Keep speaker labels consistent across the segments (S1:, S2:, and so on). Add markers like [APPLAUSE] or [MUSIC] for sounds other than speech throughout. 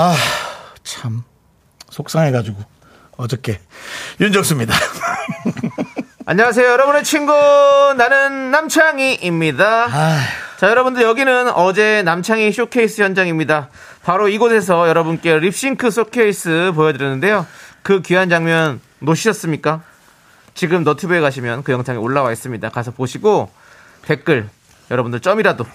S1: 아, 참. 속상해가지고. 어저께. 윤정수입니다. [LAUGHS]
S2: 안녕하세요, 여러분의 친구. 나는 남창희입니다.
S1: 아,
S2: 자, 여러분들 여기는 어제 남창희 쇼케이스 현장입니다. 바로 이곳에서 여러분께 립싱크 쇼케이스 보여드렸는데요. 그 귀한 장면 놓치셨습니까? 지금 너튜브에 가시면 그 영상이 올라와 있습니다. 가서 보시고 댓글 여러분들 점이라도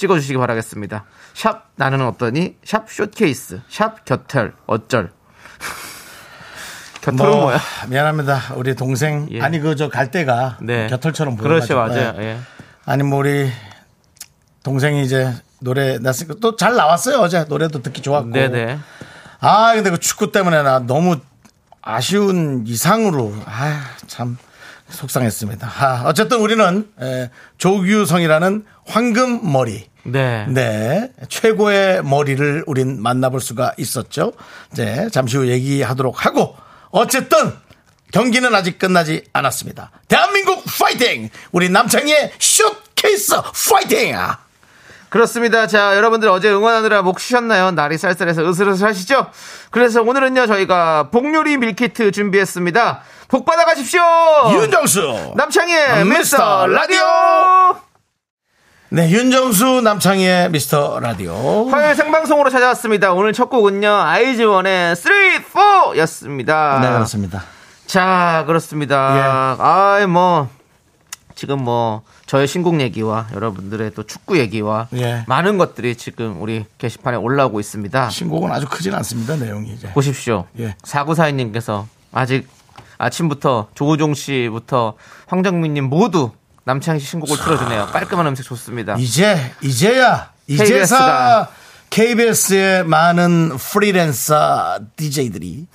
S2: 찍어주시기 바라겠습니다. 샵 나는 어떠니? 샵 쇼케이스. 샵 곁털 어쩔. [LAUGHS] 곁털은
S1: 뭐,
S2: 뭐, 야
S1: 미안합니다. 우리 동생.
S2: 예.
S1: 아니, 그 저갈 때가.
S2: 네.
S1: 곁털처럼 보여.
S2: 그렇죠, 맞아요. 예.
S1: 아니, 뭐, 우리 동생이 이제 노래 났으니까 또 잘 나왔어요. 어제 노래도 듣기 좋았고.
S2: 네네.
S1: 아, 근데 그 축구 때문에 나 너무 아쉬운 이상으로, 아, 참 속상했습니다. 아, 어쨌든 우리는 에, 조규성이라는 황금 머리.
S2: 네.
S1: 네. 최고의 머리를 우린 만나볼 수가 있었죠. 이제 잠시 후 얘기하도록 하고, 어쨌든 경기는 아직 끝나지 않았습니다. 대한민국 파이팅! 우리 남창희의 쇼케이스 파이팅!
S2: 그렇습니다. 자, 여러분들 어제 응원하느라 목 쉬셨나요? 날이 쌀쌀해서 으슬으슬 하시죠? 그래서 오늘은요, 저희가 복요리 밀키트 준비했습니다. 복 받아가십시오!
S1: 윤정수!
S2: 남창희의
S1: 미스터
S2: 미스터 라디오!
S1: 네, 윤정수 남창희의 미스터 라디오.
S2: 화요일 생방송으로 찾아왔습니다. 오늘 첫 곡은요, 아이즈원의 3, 4 였습니다.
S1: 네, 그렇습니다.
S2: 자, 그렇습니다.
S1: 예.
S2: 아이, 뭐, 지금 뭐, 저의 신곡 얘기와 여러분들의 또 축구 얘기와
S1: 예.
S2: 많은 것들이 지금 우리 게시판에 올라오고 있습니다.
S1: 신곡은 아주 크진 않습니다, 내용이 이제.
S2: 보십시오.
S1: 예.
S2: 사구사인님께서 아직 아침부터 조우종 씨부터 황정민님 모두 남창희 씨 신곡을 틀어주네요. 깔끔한 음색 좋습니다.
S1: 이제, 이제야, 이제사 KBS의 많은 프리랜서 DJ들이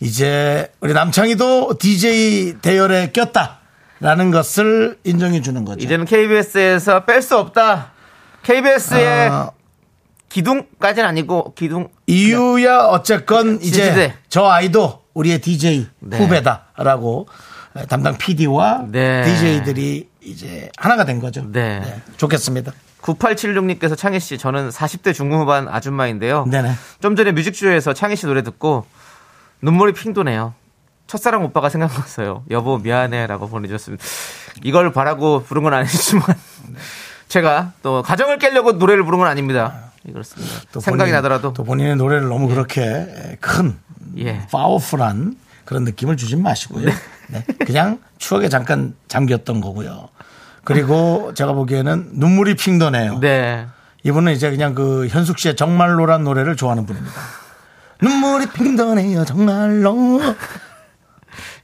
S1: 이제 우리 남창희도 DJ 대열에 꼈다라는 것을 인정해 주는 거죠.
S2: 이제는 KBS에서 뺄 수 없다. KBS의
S1: 아,
S2: 기둥까지는 아니고 기둥
S1: 이유야 어쨌건 이제
S2: 시시대.
S1: 저 아이도 우리의 DJ
S2: 네.
S1: 후배다라고 담당 PD와
S2: 네.
S1: DJ들이 이제 하나가 된 거죠.
S2: 네.
S1: 좋겠습니다.
S2: 9876님께서 창희 씨 저는 40대 중후반 아줌마인데요.
S1: 네네.
S2: 좀 전에 뮤직쇼에서 창희 씨 노래 듣고 눈물이 핑 도네요. 첫사랑 오빠가 생각났어요. 여보 미안해라고 보내주셨습니다. 이걸 바라고 부른 건 아니지만 [LAUGHS] 제가 또 가정을 깨려고 노래를 부른 건 아닙니다. 그렇습니다.
S1: 또
S2: 생각이
S1: 본인-
S2: 나더라도
S1: 또 본인의 노래를 너무 그렇게 큰
S2: 예.
S1: 파워풀한 그런 느낌을 주진 마시고요. 네. 그냥 추억에 잠깐 잠겼던 거고요. 그리고 제가 보기에는 눈물이 핑 도네요.
S2: 네.
S1: 이분은 이제 그냥 그 현숙 씨의 정말로란 노래를 좋아하는 분입니다. 눈물이 핑 도네요 정말로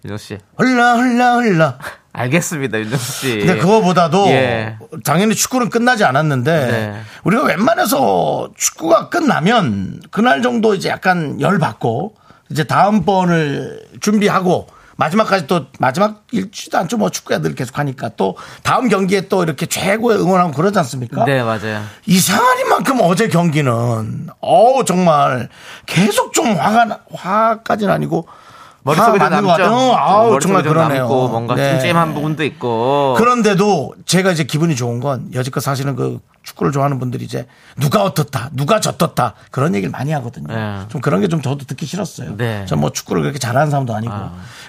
S2: 윤정 씨
S1: 흘러 흘러 흘러.
S2: 알겠습니다 윤정수 씨.
S1: 근데 그거보다도
S2: 예.
S1: 당연히 축구는 끝나지 않았는데
S2: 네.
S1: 우리가 웬만해서 축구가 끝나면 그날 정도 이제 약간 열 받고 이제 다음 번을 준비하고 마지막까지 또 마지막 일주도 않죠 뭐 축구야 늘 계속 하니까 또 다음 경기에 또 이렇게 최고의 응원하고 그러지 않습니까?
S2: 네 맞아요.
S1: 이상한 만큼 어제 경기는 어우 정말 계속 좀 화가 나- 화까지는 아니고
S2: 머릿속에
S1: 것
S2: 남죠.
S1: 같아요. 아우
S2: 머릿속에
S1: 정말
S2: 좀
S1: 그러네요.
S2: 남고 뭔가
S1: 네.
S2: 찜찜한 부분도 있고.
S1: 그런데도 제가 이제 기분이 좋은 건 여지껏 사실은 그 축구를 좋아하는 분들이 이제 누가 어떻다, 누가 졌었다 그런 얘기를 많이 하거든요.
S2: 네.
S1: 좀 그런 게 좀 저도 듣기 싫었어요.
S2: 네.
S1: 전뭐 축구를 그렇게 잘하는 사람도 아니고.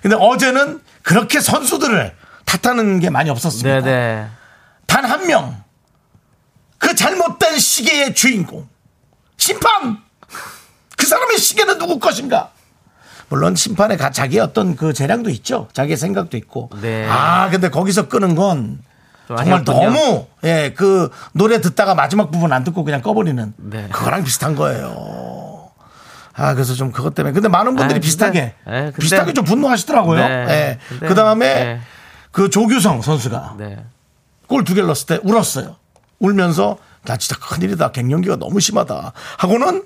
S1: 근데 어제는 그렇게 선수들을 탓하는 게 많이 없었습니다.
S2: 네네.
S1: 단한 명. 그 잘못된 시계의 주인공. 심판! 그 사람의 시계는 누구 것인가? 물론 심판에 가- 자기의 어떤 그 재량도 있죠. 자기의 생각도 있고.
S2: 네.
S1: 아, 근데 거기서 끄는
S2: 건좀
S1: 정말. 너무, 예, 그 노래 듣다가 마지막 부분 안 듣고 그냥 꺼버리는
S2: 네.
S1: 그거랑 비슷한 거예요. 아, 그래서 좀 그것 때문에. 근데 많은 분들이
S2: 아, 근데-
S1: 비슷하게,
S2: 예, 근데-
S1: 비슷하게 좀 분노하시더라고요.
S2: 네.
S1: 예.
S2: 근데-
S1: 그 다음에
S2: 네.
S1: 그 조규성 선수가
S2: 네.
S1: 골두 개를 넣었을 때 울었어요. 울면서 나 진짜 큰일이다. 갱년기가 너무 심하다. 하고는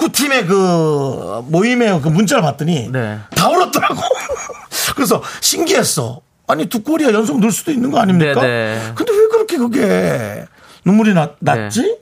S1: 축구팀의 그 모임의 그 문자를 봤더니
S2: 네.
S1: 다 울었더라고. [LAUGHS] 그래서 신기했어. 아니 두 골이야 연속 넣을 수도 있는 거 아닙니까?
S2: 네, 네.
S1: 근데 왜 그렇게 그게 눈물이 나, 났지?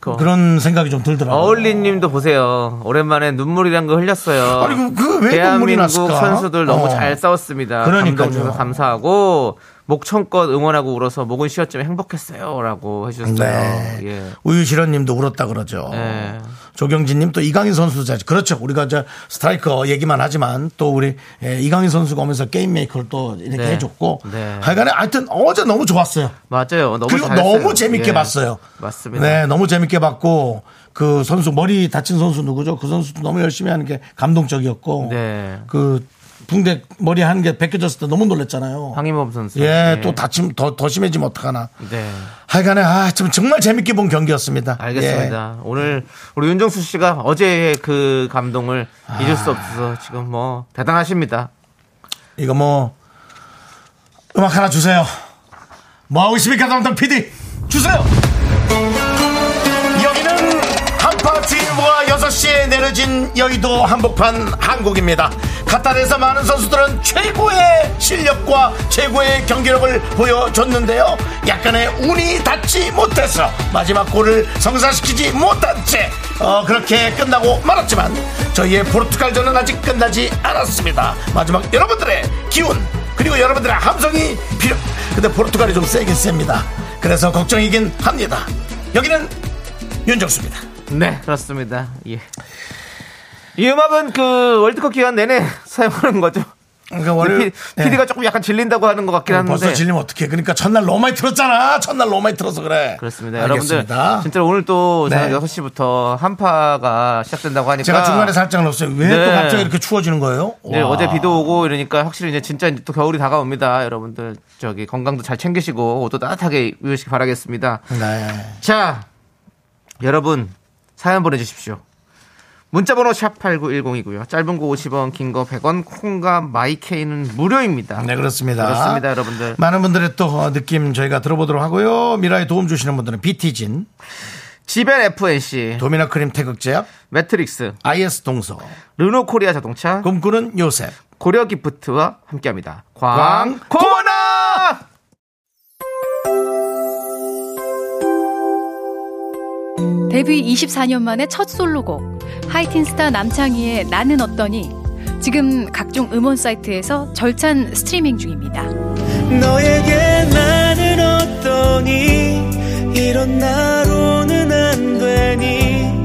S2: 그
S1: 그런 생각이 좀 들더라고요.
S2: 어울리님도 보세요. 오랜만에 눈물이란 거 흘렸어요.
S1: 아니, 그- 그왜 눈물이
S2: 대한민국
S1: 났을까?
S2: 선수들 너무
S1: 어.
S2: 잘 싸웠습니다.
S1: 그러니까요.
S2: 감사하고 목청껏 응원하고 울어서 목은 쉬었지만 행복했어요라고 해주셨어요.
S1: 네.
S2: 예.
S1: 우유실현님도 울었다 그러죠.
S2: 네.
S1: 조경진님 또 이강인 선수 자 그렇죠. 우리가 저 스트라이커 얘기만 하지만 또 우리 예, 이강인 선수가 오면서 게임 메이커를 또 이렇게
S2: 네.
S1: 해줬고
S2: 네.
S1: 하여간에 하여튼 어제 너무 좋았어요.
S2: 맞아요. 너무
S1: 그리고. 너무 재밌게
S2: 예.
S1: 봤어요.
S2: 맞습니다.
S1: 네, 너무 재밌게 봤고 그 선수 머리 다친 선수 누구죠? 그 선수도 너무 열심히 하는 게 감동적이었고
S2: 네.
S1: 그 붕대 머리 한게 벗겨졌을 때 너무 놀랐잖아요.
S2: 황희범 선수.
S1: 예, 또 다침 더, 더 심해지면 어떡하나.
S2: 네.
S1: 하여간에 아, 좀 정말 재밌게 본 경기였습니다.
S2: 알겠습니다.
S1: 예.
S2: 오늘 우리 윤정수 씨가 어제의 그 감동을 잊을
S1: 아.
S2: 수 없어서 지금 뭐 대단하십니다.
S1: 이거 뭐 음악 하나 주세요. 뭐 하고 있습니까, 담당 PD? 주세요. 6시에 내려진 여의도 한복판 한국입니다. 카타르에서 많은 선수들은 최고의 실력과 최고의 경기력을 보여줬는데요. 약간의 운이 닿지 못해서 마지막 골을 성사시키지 못한 채 어, 그렇게 끝나고 말았지만 저희의 포르투갈전은 아직 끝나지 않았습니다. 마지막 여러분들의 기운 그리고 여러분들의 함성이 필요. 근데 포르투갈이 좀 세긴 셉니다. 그래서 걱정이긴 합니다. 여기는 윤정수입니다.
S2: 네, 그렇습니다. 예. 이 음악은 그 월드컵 기간 내내 [LAUGHS] 사용하는 거죠.
S1: 그러니까 월요일-
S2: PD가
S1: 예.
S2: 조금 약간 질린다고 하는 것 같긴 한데.
S1: 벌써 질리면 어떡해. 그러니까 첫날 너무 많이 틀었잖아. 첫날 너무 많이 틀어서 그래.
S2: 그렇습니다.
S1: 알겠습니다.
S2: 여러분들 진짜 오늘 또
S1: 네.
S2: 6시부터 한파가 시작된다고 하니까
S1: 제가 중간에 살짝 넣었어요. 왜또
S2: 네.
S1: 갑자기 이렇게 추워지는 거예요?
S2: 네,
S1: 와.
S2: 어제 비도 오고 이러니까 확실히 이제 진짜 또 겨울이 다가옵니다. 여러분들 저기 건강도 잘 챙기시고 옷도 따뜻하게 입으시기 바라겠습니다.
S1: 네.
S2: 자, 여러분 사연 보내주십시오. 문자번호 샵 8910이고요. 짧은 거 50원, 긴 거 100원, 콩과 my K는 무료입니다.
S1: 네, 그렇습니다.
S2: 그렇습니다, 여러분들.
S1: 많은 분들의 또 어, 느낌 저희가 들어보도록 하고요. 미라에 도움 주시는 분들은 비티진,
S2: 지벤 FNC,
S1: 도미나 크림 태극제약,
S2: 매트릭스,
S1: IS 동서,
S2: 르노 코리아 자동차,
S1: 꿈꾸는 요셉.
S2: 고려 기프트와 함께합니다.
S1: 광,
S2: 광고
S3: 데뷔 24년 만에 첫 솔로곡 하이틴스타 남창희의 나는 어떠니? 지금 각종 음원 사이트에서 절찬 스트리밍 중입니다.
S4: 너에게 나는 어떠니? 이런 나로는 안 되니?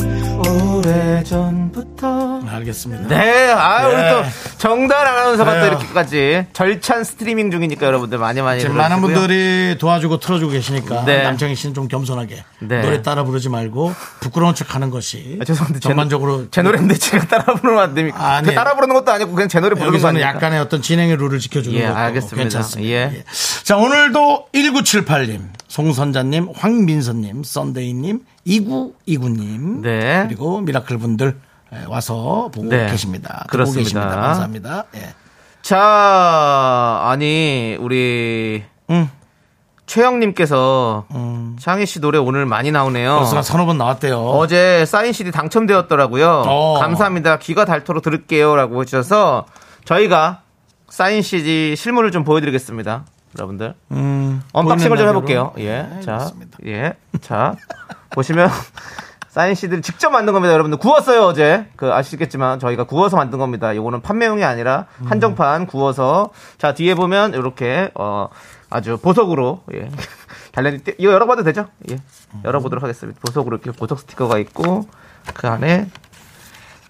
S2: 오래전 부터
S1: 알겠습니다.
S2: 네, 아,
S1: 네.
S2: 우리 또 정단 아나운서가 또
S1: 그래요.
S2: 이렇게까지 절찬 스트리밍 중이니까 여러분들 많이 많이
S1: 지금 많은. 분들이 도와주고 틀어주고 계시니까
S2: 네.
S1: 남창희 씨는 좀 겸손하게
S2: 네.
S1: 노래 따라 부르지 말고 부끄러운 척 하는 것이
S2: 아, 죄송한데 제
S1: 전반적으로
S2: 노- 제 노래인데 제가 따라 부르면 안 됩니까?
S1: 아니.
S2: 따라 부르는 것도 아니고 그냥 제 노래 부르는 거
S1: 여기서는
S2: 아닙니까?
S1: 약간의 어떤 진행의 룰을 지켜주는
S2: 예,
S1: 것도
S2: 알겠습니다.
S1: 괜찮습니다.
S2: 예.
S1: 예. 자 오늘도 1978님, 송선자님, 황민선님, 썬데이님, 2929님
S2: 네.
S1: 그리고 미라클 분들 예, 와서 보고
S2: 네.
S1: 계십니다.
S2: 그렇습니다.
S1: 계십니다. 감사합니다. 예.
S2: 자, 아니 우리
S1: 음,
S2: 최영님께서
S1: 음.
S2: 창희 씨 노래 오늘 많이 나오네요.
S1: 벌써 한 서너 번 나왔대요.
S2: 어제 사인 CD 당첨되었더라고요.
S1: 어.
S2: 감사합니다. 귀가 닳도록 들을게요라고 해주셔서 저희가 사인 CD 실물을 좀 보여드리겠습니다. 여러분들
S1: 음,
S2: unboxing을 좀 해볼게요. 예,
S1: 네,
S2: 자,
S1: 그렇습니다.
S2: 예, 자 보시면 [LAUGHS] 사인 CD를 직접 만든 겁니다. 여러분들 구웠어요 어제. 그 아시겠지만 저희가 구워서 만든 겁니다. 이거는 판매용이 아니라
S1: 음.
S2: 한정판 구워서 자 뒤에 보면 이렇게 어 아주 보석으로 예. [LAUGHS] 달려있 이거 열어봐도 되죠? 예, 열어보도록 하겠습니다. 보석으로 이렇게 보석 스티커가 있고 그 안에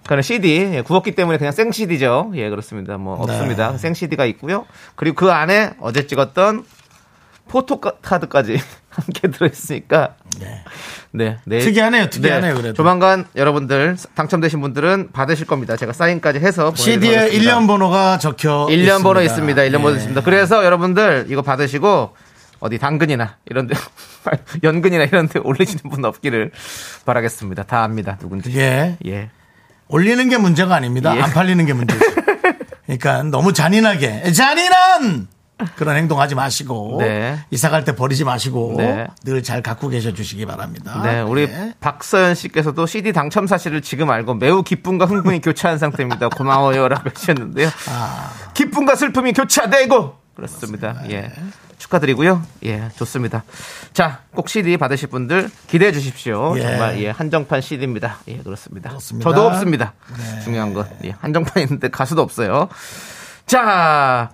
S2: 그 안에 CD 예, 구웠기 때문에 그냥 생 CD죠. 예, 그렇습니다. 뭐
S1: 네.
S2: 없습니다. 생 CD가 있고요. 그리고 그 안에 어제 찍었던 포토카드까지 [LAUGHS] 함께 들어있으니까
S1: 네.
S2: 네, 네.
S1: 특이하네요, 특이하네요, 그래도.
S2: 조만간 여러분들 당첨되신 분들은 받으실 겁니다. 제가 사인까지 해서
S1: CD에
S2: 보내드리도록 하겠습니다.
S1: 1년 번호가 적혀
S2: 1년 번호 있습니다. 1년 번호
S1: 예.
S2: 있습니다. 그래서 여러분들 이거 받으시고 어디 당근이나 이런 데 [LAUGHS] 연근이나 이런 데 올리시는 분 없기를 바라겠습니다. 다 압니다. 누군지.
S1: 예.
S2: 예.
S1: 올리는 게 문제가 아닙니다.
S2: 예.
S1: 안 팔리는 게 문제죠. 그러니까 너무 잔인하게 잔인한 그런 행동하지 마시고
S2: 네.
S1: 이사 갈 때 버리지 마시고
S2: 네.
S1: 늘잘 갖고 계셔 주시기 바랍니다.
S2: 네, 우리
S1: 네.
S2: 박서연 씨께서도 CD 당첨 사실을 지금 알고 매우 기쁨과 흥분이 교차한 상태입니다. 고마워요라고 하셨는데요.
S1: 아.
S2: 기쁨과 슬픔이 교차되고 그렇습니다. 예. 축하드리고요. 예, 좋습니다. 자, 꼭 CD 받으실 분들 기대해 주십시오.
S1: 예.
S2: 정말 예, 한정판 CD입니다. 예, 그렇습니다.
S1: 그렇습니다.
S2: 저도 없습니다.
S1: 네.
S2: 중요한 건 예, 한정판 있는데 가수도 없어요. 자,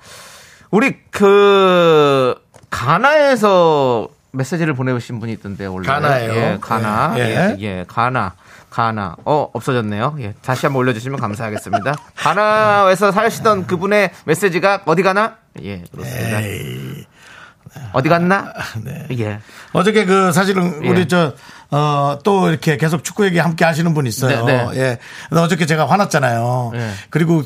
S2: 우리 그 가나에서 메시지를 보내주신 분이 있던데 원래
S1: 가나예요?
S2: 예, 가나
S1: 예.
S2: 예, 예, 가나 가나 어 없어졌네요. 예, 다시 한번 올려 주시면 감사하겠습니다. [LAUGHS] 가나에서 사시던 그분의 메시지가 어디 가나? 예, 그렇습니다.
S1: 에이.
S2: 어디 갔나? [LAUGHS]
S1: 네.
S2: 예,
S1: 어저께 그 사실은
S2: 예.
S1: 우리 저, 어, 또 이렇게 계속 축구 얘기 함께 하시는 분 있어요.
S2: 네, 네.
S1: 예. 어저께 제가 화났잖아요.
S2: 예.
S1: 그리고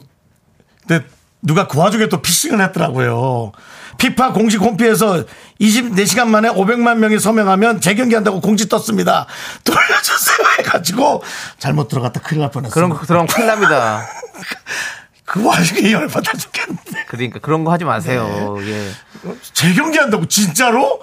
S1: 근데 누가 그 와중에 또 피싱을 했더라고요. 피파 공식 홈피에서 24시간 만에 500만 명이 서명하면 재경기 한다고 공지 떴습니다. [LAUGHS] 돌려주세요 해가지고 잘못 들어갔다 큰일 날 뻔했어요.
S2: 그런 거 들어가면 큰일 납니다. [LAUGHS]
S1: 그 와중에 열받아 죽겠는데.
S2: 그러니까 그런 거 하지 마세요.
S1: 네.
S2: 예.
S1: 재경기 한다고 진짜로?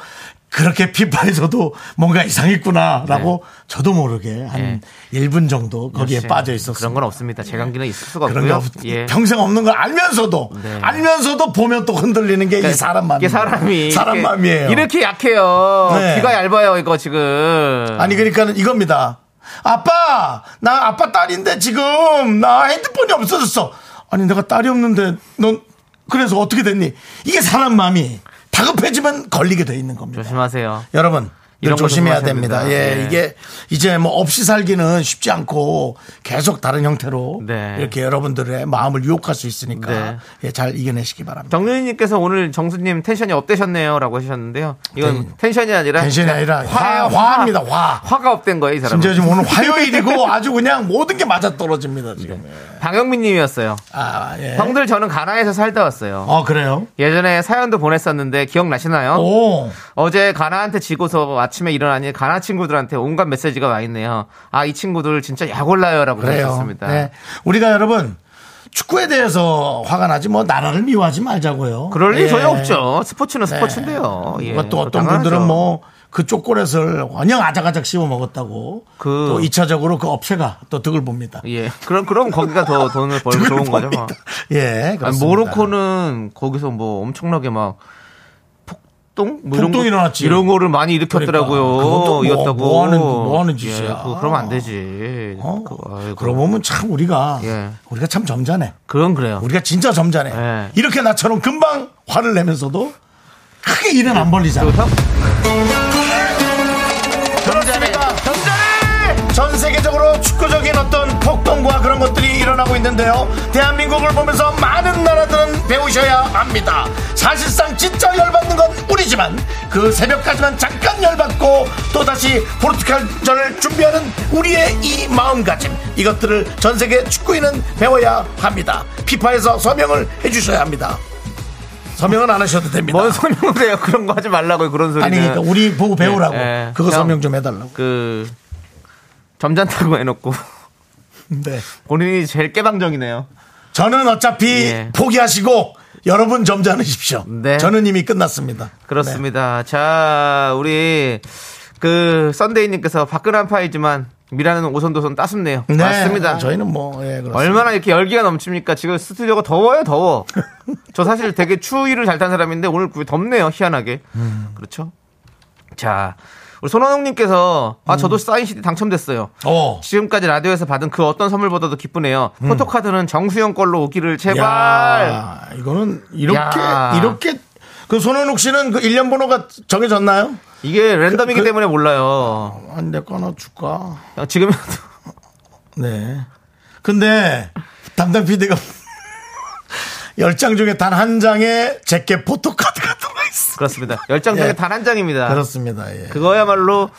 S1: 그렇게 피파에서도 뭔가 이상했구나라고 저도 모르게 한 1분 정도 거기에
S2: 역시
S1: 빠져 있었어요.
S2: 그런 건 없습니다. 재강기는 있을 수가 없고요.
S1: 없,
S2: 예.
S1: 평생 없는 걸 알면서도
S2: 네.
S1: 알면서도 보면 또 흔들리는 게 이 사람 마음
S2: 이게 사람이
S1: 사람
S2: 이렇게-
S1: 마음이에요.
S2: 이렇게 약해요.
S1: 네.
S2: 귀가 얇아요 이거 지금.
S1: 아니 그러니까는 이겁니다. 아빠 나 아빠 딸인데 지금 나 핸드폰이 없어졌어. 아니 내가 딸이 없는데 넌 그래서 어떻게 됐니? 이게 사람 마음이 다급해지면 걸리게 돼 있는 겁니다.
S2: 조심하세요.
S1: 여러분 늘
S2: 이런 거
S1: 조심해야 됩니다. 예,
S2: 예.
S1: 이게 이제 뭐 없이 살기는 쉽지 않고 계속 다른 형태로
S2: 네.
S1: 이렇게 여러분들의 마음을 유혹할 수 있으니까
S2: 네.
S1: 예, 잘 이겨내시기 바랍니다.
S2: 정윤희님께서 오늘 정수님 텐션이 업되셨네요라고 하셨는데요. 이건
S1: 텐-
S2: 텐션이 아니라
S1: 텐션이 아니라 화,
S2: 화예요,
S1: 화입니다. 화.
S2: 화가 업된 거예요, 이 사람.
S1: 심지어 지금 오늘 [LAUGHS] 화요일이고 아주 그냥 모든 게 맞아 떨어집니다 지금.
S2: 방영민님이었어요.
S1: 아 예.
S2: 형들 저는 가나에서 살다 왔어요.
S1: 어 그래요?
S2: 예전에 사연도 보냈었는데 기억 나시나요?
S1: 오.
S2: 어제 가나한테 지고서 아침에 일어나니 가나 친구들한테 온갖 메시지가 와 있네요. 아, 이 친구들 진짜 약올라요라고
S1: 그래요.
S2: 하셨습니다.
S1: 네. 우리가 여러분 축구에 대해서 화가 나지 뭐 나라를 미워하지 말자고요.
S2: 그럴 리
S1: 예.
S2: 전혀 없죠. 스포츠는
S1: 네.
S2: 스포츠인데요. 예.
S1: 뭐또 어떤
S2: 당연하죠.
S1: 분들은 뭐그 초콜릿을 그냥 아작아작 씹어 먹었다고.
S2: 그-
S1: 또 2차적으로 그 업체가 또 득을 봅니다.
S2: 예. 그럼 그럼 거기가 더 돈을 벌고 좋은 거죠.
S1: 봅니다.
S2: 뭐.
S1: 예,
S2: 아니,
S1: 그렇습니다.
S2: 모로코는 거기서 뭐 엄청나게 막 폭동 뭐 이런
S1: 폭동이
S2: 거-
S1: 일어났지.
S2: 이런 거를 많이 일으켰더라고요.
S1: 그러니까. 뭐-
S2: 이었다고.
S1: 뭐 하는- 뭐 하는 짓이야.
S2: 예, 그거 그러면 안 되지.
S1: 어?
S2: 그거.
S1: 그러고 보면 참 우리가
S2: 예.
S1: 우리가 참 점잖해.
S2: 그건 그래요.
S1: 우리가 진짜 점잖해.
S2: 예.
S1: 이렇게 나처럼 금방 화를 내면서도 크게 일은 안 벌리잖아.
S2: 형
S1: 그렇습 전 세계적으로 축구적인 어떤 폭동과 그런 것들이 일어나고 있는데요. 대한민국을 보면서 많은 나라들은 배우셔야 합니다. 사실상 진짜 열받는 건 우리지만 그 새벽까지만 잠깐 열받고 또다시 포르투갈전을 준비하는 우리의 이 마음가짐 이것들을 전 세계 축구인은 배워야 합니다. 피파에서 서명을 해주셔야 합니다. 서명은 안 하셔도 됩니다.
S2: 뭔 설명을 해요? 그런 거 하지 말라고요. 그런 소리는.
S1: 아니 그러니까 우리 보고 배우라고
S2: 예, 예.
S1: 그거 서명 좀 해달라고.
S2: 그 점잖다고 해놓고
S1: 네.
S2: 본인이 제일 깨방정이네요.
S1: 저는 어차피
S2: 예.
S1: 포기하시고 여러분 점잖으십시오.
S2: 네.
S1: 저는 이미 끝났습니다.
S2: 그렇습니다. 자, 우리 그 썬데이님께서 화끈한 파이지만 미라는 오손도손 따숩네요.
S1: 네.
S2: 맞습니다.
S1: 저희는 뭐 예, 그렇습니다.
S2: 얼마나 이렇게 열기가 넘칩니까? 지금 스튜디오가 더워요, 더워. [LAUGHS] 저 사실 되게 추위를 잘 탄 사람인데 오늘 덥네요, 희한하게.
S1: 음.
S2: 그렇죠? 자, 우리 손원웅님께서 아 저도 사인 CD 당첨됐어요.
S1: 어.
S2: 지금까지 라디오에서 받은 그 어떤 선물보다도 기쁘네요. 포토카드는 정수영 걸로 오기를 제발.
S1: 음. 야, 이거는 이렇게
S2: 야.
S1: 이렇게 그 손원욱 씨는 그 1년 번호가 정해졌나요?
S2: 이게 랜덤이기
S1: 그-
S2: 때문에 몰라요.
S1: 내거 하나 줄까?
S2: 그냥 지금
S1: 네. 근데 담당 PD가 열장 중에 단 한 장에 제게 포토카드가 들어가 있어.
S2: 그렇습니다. 열장 중에
S1: 예.
S2: 단 한 장입니다.
S1: 그렇습니다. 예.
S2: 그거야말로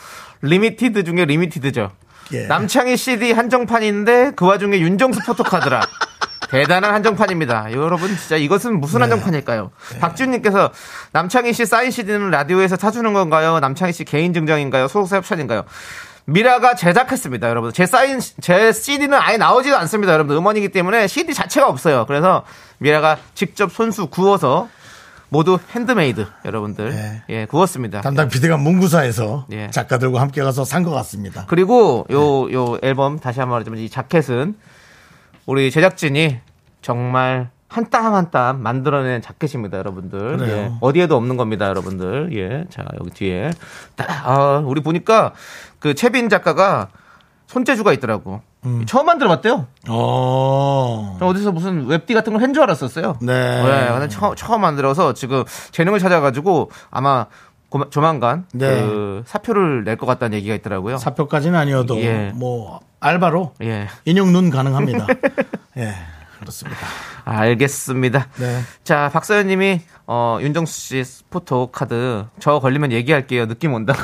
S2: limited 중에 limited죠.
S1: 예.
S2: 남창희 CD 한정판인데 그 와중에 윤정수 포토카드라. [LAUGHS] 대단한 한정판입니다. 여러분 진짜 이것은 무슨
S1: 네.
S2: 한정판일까요? 박준님께서 남창희 씨 사인 CD는 라디오에서 사주는 건가요? 남창희 씨 개인 증정인가요? 소속사 협찬인가요? 미라가 제작했습니다, 여러분. 제 사인, 제 CD는 아예 나오지도 않습니다, 여러분. 음원이기 때문에 CD 자체가 없어요. 그래서 미라가 직접 손수 구워서 모두 핸드메이드 여러분들
S1: 네.
S2: 예 구웠습니다.
S1: 담당 PD가 문구사에서
S2: 예.
S1: 작가들과 함께 가서 산 것 같습니다.
S2: 그리고 요요 앨범 다시 한번 말하자면 이 자켓은 우리 제작진이 정말 한 땀 한 땀 만들어낸 자켓입니다, 여러분들. 예, 어디에도 없는 겁니다, 여러분들. 예, 자 여기 뒤에 딱, 아, 우리 보니까 그 채빈 작가가 손재주가 있더라고.
S1: 음.
S2: 처음 만들어봤대요.
S1: 어.
S2: 저 어디서 무슨 웹디 같은 걸한줄 알았었어요.
S1: 네.
S2: 근데 처, 처음 만들어서 지금 재능을 찾아가지고 아마 고- 조만간
S1: 네.
S2: 그 사표를 낼 것 같다는 얘기가 있더라고요.
S1: 사표까지는 아니어도
S2: 예.
S1: 뭐 알바로
S2: 예.
S1: 인용 눈 가능합니다. [LAUGHS] 예. 그렇습니다.
S2: 알겠습니다.
S1: 네.
S2: 자, 박서연 님이 어, 윤정수 씨 포토 카드 저 걸리면 얘기할게요. 느낌 온다고.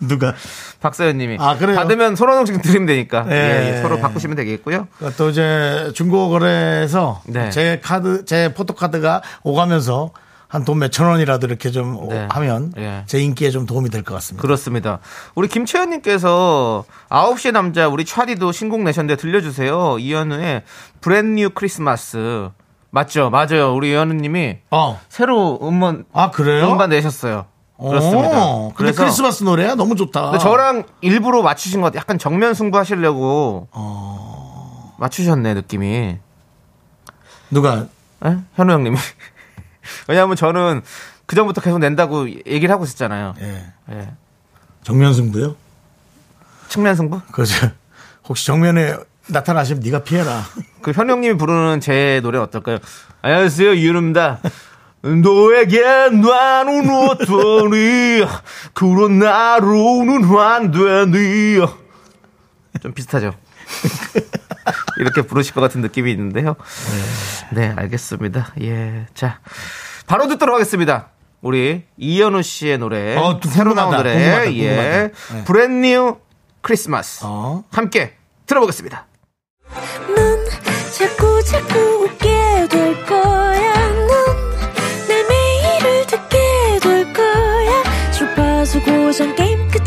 S2: [LAUGHS]
S1: 누가
S2: 박서연님이
S1: 아, 그래요?
S2: 받으면 손 원원씩 드리면 되니까
S1: 예.
S2: 예, 예, 서로 바꾸시면 되겠고요.
S1: 또 이제 중고 거래에서
S2: 네.
S1: 제 카드 제 포토 카드가 오가면서 한 돈 몇천 원이라도 이렇게 좀
S2: 네.
S1: 하면
S2: 예.
S1: 제 인기에 좀 도움이 될 것 같습니다.
S2: 그렇습니다. 우리 김채연님께서 9시의 남자 우리 차디도 신곡 내셨는데 들려주세요. 이현우의 브랜뉴 크리스마스 맞죠? 맞아요. 우리 이현우님이
S1: 어.
S2: 새로 음원
S1: 아 그래요?
S2: 음반 내셨어요. 그렇습니다.
S1: 어, 근데
S2: 그래서
S1: 크리스마스 노래야 너무 좋다.
S2: 근데 저랑 일부러 맞추신 것 같아요. 약간 정면 승부 하시려고
S1: 어.
S2: 맞추셨네 느낌이.
S1: 누가
S2: 에? 현우 형님이. [LAUGHS] 왜냐하면 저는 그 전부터 계속 낸다고 얘기를 하고 있었잖아요.
S1: 예.
S2: 예.
S1: 정면 승부요?
S2: 측면 승부?
S1: 그죠. 혹시 정면에 나타나시면 네가 피해라.
S2: 그 현우 형님이 부르는 제 노래 어떨까요? 안녕하세요 이유입니다. 너에게 나는 어떠니 그런 나로는 안 되니 좀 비슷하죠. [LAUGHS] 이렇게 부르실 것 같은 느낌이 있는데요. 네, 알겠습니다. 예, 자 바로 듣도록 하겠습니다. 우리 이현우 씨의 노래
S1: 어, 또
S2: 새로 나온
S1: 궁금하다,
S2: 노래
S1: 궁금하다,
S2: 예,
S1: 궁금하다. 네.
S2: 브랜뉴 크리스마스
S1: 어.
S2: 함께 들어보겠습니다.
S5: 넌 자꾸 자꾸 웃게 될 거야. 넌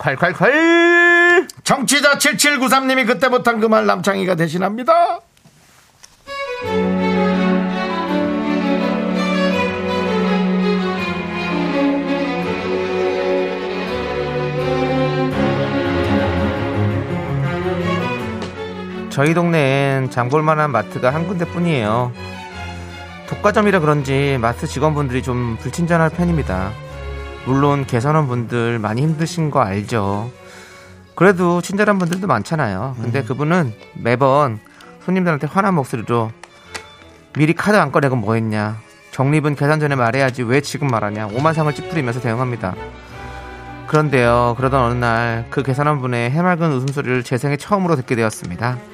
S2: 콸콸콸
S1: 정치자 7793님이 그때 못한 그 말 남창희가 대신합니다.
S2: 저희 동네엔 장볼 만한 마트가 한 군데뿐이에요. 독과점이라 그런지 마트 직원분들이 좀 불친절한 편입니다. 물론 개선원 분들 많이 힘드신 거 알죠. 그래도 친절한 분들도 많잖아요. 근데 그분은 매번 손님들한테 화난 목소리로 미리 카드 안 꺼내고 뭐 했냐. 적립은 계산 전에 말해야지 왜 지금 말하냐. 오만상을 찌푸리면서 대응합니다. 그런데요. 그러던 어느 날 그 계산원 분의 해맑은 웃음소리를 제 생에 처음으로 듣게 되었습니다. [LAUGHS]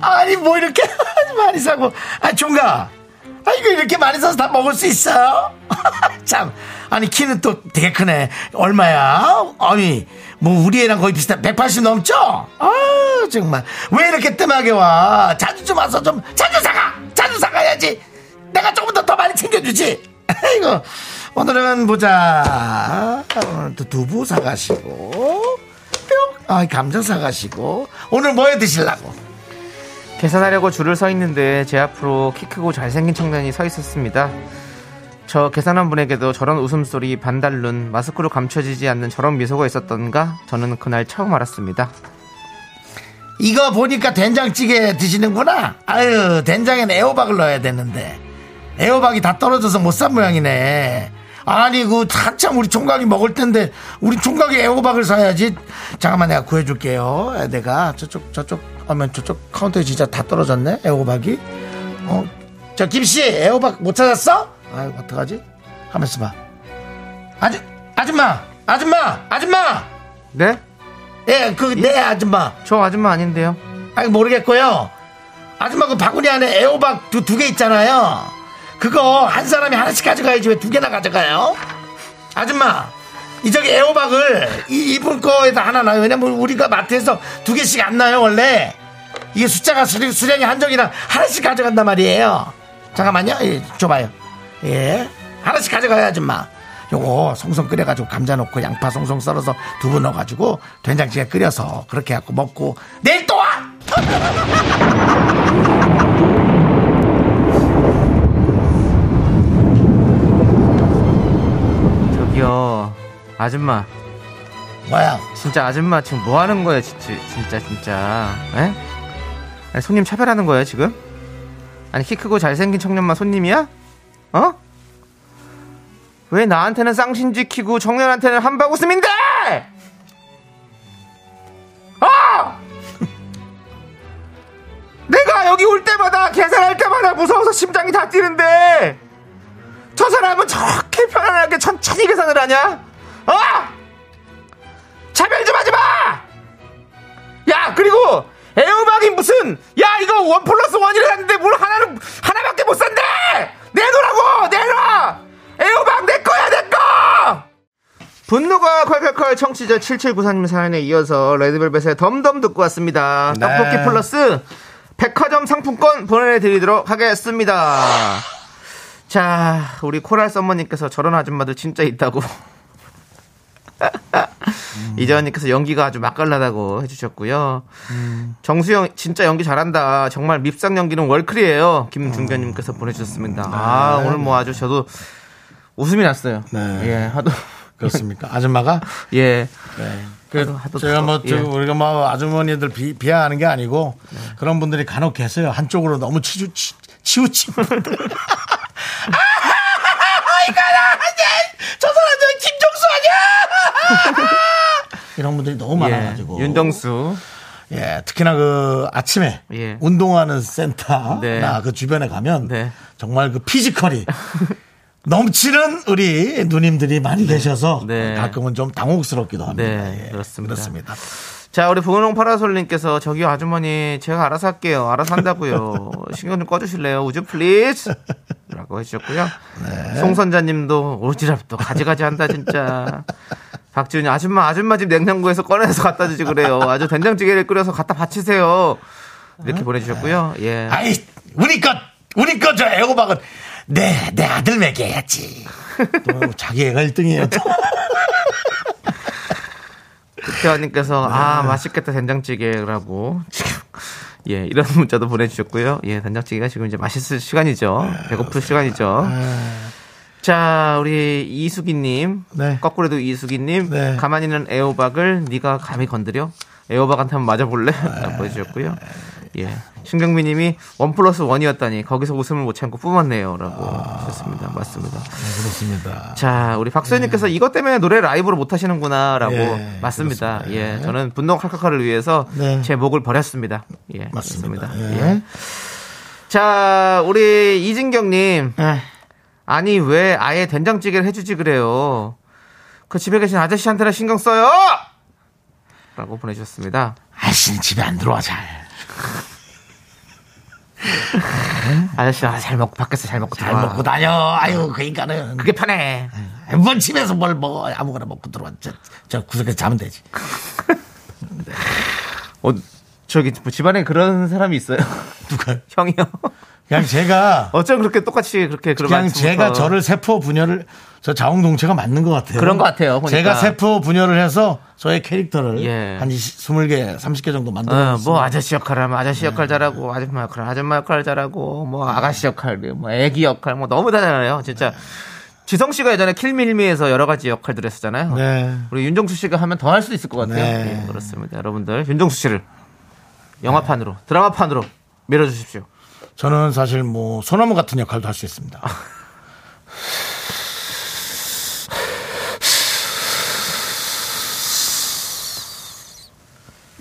S1: 아니 뭐 이렇게 많이 사고. 아 종가. 아 이거 이렇게 많이 사서 다 먹을 수 있어요? [LAUGHS] 참. 아니 키는 또 되게 크네. 얼마야? 아니 뭐 우리 애랑 거의 비슷한 180 넘죠? 아 정말. 왜 이렇게 뜸하게 와? 자주 좀 와서 좀 자주 사가! 자주 사가야지. 내가 조금 더 더 많이 챙겨주지. [LAUGHS] 이거 오늘은 보자. 오늘도 두부 사가시고 뿅. 아, 감자 사가시고 오늘 뭐 해 드실라고
S2: 계산하려고 줄을 서 있는데 제 앞으로 키 크고 잘생긴 청년이 서 있었습니다. 저 계산한 분에게도 저런 웃음소리 반달눈 마스크로 감춰지지 않는 저런 미소가 있었던가 저는 그날 처음 알았습니다.
S1: 이거 보니까 된장찌개 드시는구나. 아유, 된장에는 애호박을 넣어야 되는데. 애호박이 다 떨어져서 못 산 모양이네. 아니, 그, 한참 우리 총각이 먹을 텐데, 우리 총각이 애호박을 사야지. 잠깐만, 내가 구해줄게요. 아, 내가 저쪽, 저쪽, 하면 저쪽 카운터에 진짜 다 떨어졌네, 애호박이. 어, 저, 김씨, 애호박 못 찾았어? 아유, 어떡하지? 하면서 봐. 아주, 아줌마! 아줌마! 아줌마!
S2: 네?
S1: 예, 그, 네, 아줌마.
S2: 저 아줌마 아닌데요.
S1: 아니 모르겠고요. 아줌마 그 바구니 안에 애호박 두 두 개 있잖아요. 그거 한 사람이 하나씩 가져가야지 왜 두 개나 가져가요? 아줌마 이 저기 애호박을 이 이분 거에다 하나 놔요. 왜냐면 우리가 마트에서 두 개씩 안 나요 원래. 이게 숫자가 수량, 수량이 한정이라 하나씩 가져간단 말이에요. 잠깐만요. 예, 줘봐요. 예. 하나씩 가져가요 아줌마. 요거 송송 끓여가지고 감자 넣고 양파 송송 썰어서 두부 넣어가지고 된장찌개 끓여서 그렇게 해갖고 먹고 내일 또 와! [LAUGHS]
S2: 저기요 아줌마
S1: 뭐야
S2: 진짜 아줌마 지금 뭐 하는 거예요 진짜 진짜 진짜 에? 아니, 손님 차별하는 거예요 지금? 아니 키 크고 잘생긴 청년만 손님이야? 어? 왜 나한테는 쌍신 지키고 청년한테는 한박 웃음인데? 어! [LAUGHS] 내가 여기 올 때마다 계산할 때마다 무서워서 심장이 다 뛰는데 저 사람은 저렇게 편안하게 천천히 계산을 하냐? 어? 차별 좀 하지 마! 야, 그리고 애호박이 무슨, 야, 이거 원 플러스 원이라 했는데 뭘 하나는, 하나밖에 못 산대! 내놓으라고! 내놔! 애호박 내 거야, 내 거! 분노가 콸콸콸 청취자 7794님 사연에 이어서 레드벨벳의 덤덤 듣고 왔습니다.
S1: 네.
S2: 떡볶이 플러스 백화점 상품권 보내드리도록 하겠습니다. 자, 우리 코랄 썸머님께서 저런 아줌마들 진짜 있다고. 이재환님께서 연기가 아주 맛깔나다고 해주셨고요. 정수영 진짜 연기 잘한다. 정말 밉상 연기는 월클이에요. 김중견님께서 보내주셨습니다. 아 오늘 뭐 아주 저도 웃음이 났어요.
S1: 네.
S2: 예, 하도
S1: 그렇습니까 아줌마가 [LAUGHS]
S2: 예.
S1: 네.
S2: 하도
S1: 제가 뭐
S2: 예.
S1: 우리가 뭐 아주머니들 비, 비하하는 게 아니고 그런 분들이 간혹 계세요. 한쪽으로 너무 치우 치, 치우친 분 [LAUGHS] 들. 이거라 저 사람 저 김종수 아니야? 이런 분들이 너무 많아가지고.
S2: 예. 윤정수.
S1: 예, 특히나 그 아침에
S2: 예.
S1: 운동하는 센터나
S2: 네.
S1: 그 주변에 가면
S2: 네.
S1: 정말 그 피지컬이 [LAUGHS] 넘치는 우리 누님들이 많이 계셔서
S2: 네.
S1: 가끔은 좀 당혹스럽기도 합니다.
S2: 네,
S1: 예,
S2: 그렇습니다.
S1: 그렇습니다.
S2: 자, 우리 분홍 파라솔님께서 저기요 아주머니 제가 알아서 할게요. 알아서 한다고요. [LAUGHS] 신경 좀 꺼주실래요? would you please 라고 해주셨고요. 송선자님도 오지랖 또 가지가지 한다 진짜. 박지훈이 아줌마 아줌마 집 냉장고에서 꺼내서 갖다 주지 그래요. 아주 된장찌개를 끓여서 갖다 바치세요. 이렇게 보내주셨고요. 예.
S1: 아이, 우리 것, 우리 것저 애호박은 내, 내 아들 먹여야지. 또 자기 애가 1등이에요.
S2: 태화님께서 [LAUGHS] 아 맛있겠다 된장찌개라고 지금 예 이런 문자도 보내주셨고요. 예 된장찌개가 지금 이제 맛있을 시간이죠. 배고플 시간이죠. 자 우리 이수기님
S1: 네.
S2: 거꾸로도 이수기님
S1: 네.
S2: 가만히 있는 애호박을 네가 감히 건드려 애호박한테 한번 맞아볼래? 라고 해주셨고요. 예 신경미 님이 원 플러스 원이었다니 거기서 웃음을 못 참고 뿜었네요 라고 하셨습니다. 맞습니다.
S1: 그렇습니다.
S2: 자, 우리 박소연님께서 이것 때문에 노래 라이브로 못 하시는구나 라고
S1: 예,
S2: 맞습니다.
S1: 그렇습니다.
S2: 예,
S1: 예.
S2: 저는 분노 칼칼칼을 위해서
S1: 네.
S2: 제 목을 버렸습니다. 예,
S1: 맞습니다.
S2: 그렇습니다.
S1: 예.
S2: 예. 자, 우리 이진경님,
S1: 예.
S2: 아니 왜 아예 된장찌개를 해주지 그래요? 그 집에 계신 아저씨한테나 신경 써요. 라고 보내주셨습니다.
S1: 아씨는 집에 안 들어와 잘.
S2: 아저씨 아, 잘 먹고 밖에서 잘 먹고
S1: 잘
S2: 들어와.
S1: 먹고 다녀. 아유, 그러니까는.
S2: 그게 편해.
S1: 뭔 집에서 뭘 먹어. 아무거나 먹고 들어와. 저, 저 구석에 자면 되지.
S2: 어, 저기 뭐 집안에 그런 사람이 있어요?
S1: 누가
S2: 형이요?
S1: 그냥 제가
S2: 어쩜 그렇게 똑같이 그렇게 그런
S1: 그냥
S2: 말씀부터.
S1: 제가 저를 세포 분열을 저 자웅동체가 맞는 것 같아요.
S2: 그런 것 같아요, 보니까.
S1: 제가 세포 분열을 해서 저의 캐릭터를
S2: 예.
S1: 한 20, 20개, 30개 정도 어, 놨습니다.
S2: 뭐 아저씨 역할 하면 아저씨 역할 잘하고 아줌마 역할 아줌마 역할 잘하고 뭐 아가씨 역할 뭐 애기 역할 뭐 너무 다 잘해요 진짜 지성 씨가 예전에 킬밀미에서 여러 가지 역할들 했었잖아요
S1: 네.
S2: 우리 윤정수 씨가 하면 더 할 수도 있을 것 같아요
S1: 네.
S2: 예, 그렇습니다 여러분들 윤정수 씨를 영화판으로 드라마판으로 밀어주십시오
S1: 저는 사실 뭐 소나무 같은 역할도 할 수 있습니다. [LAUGHS]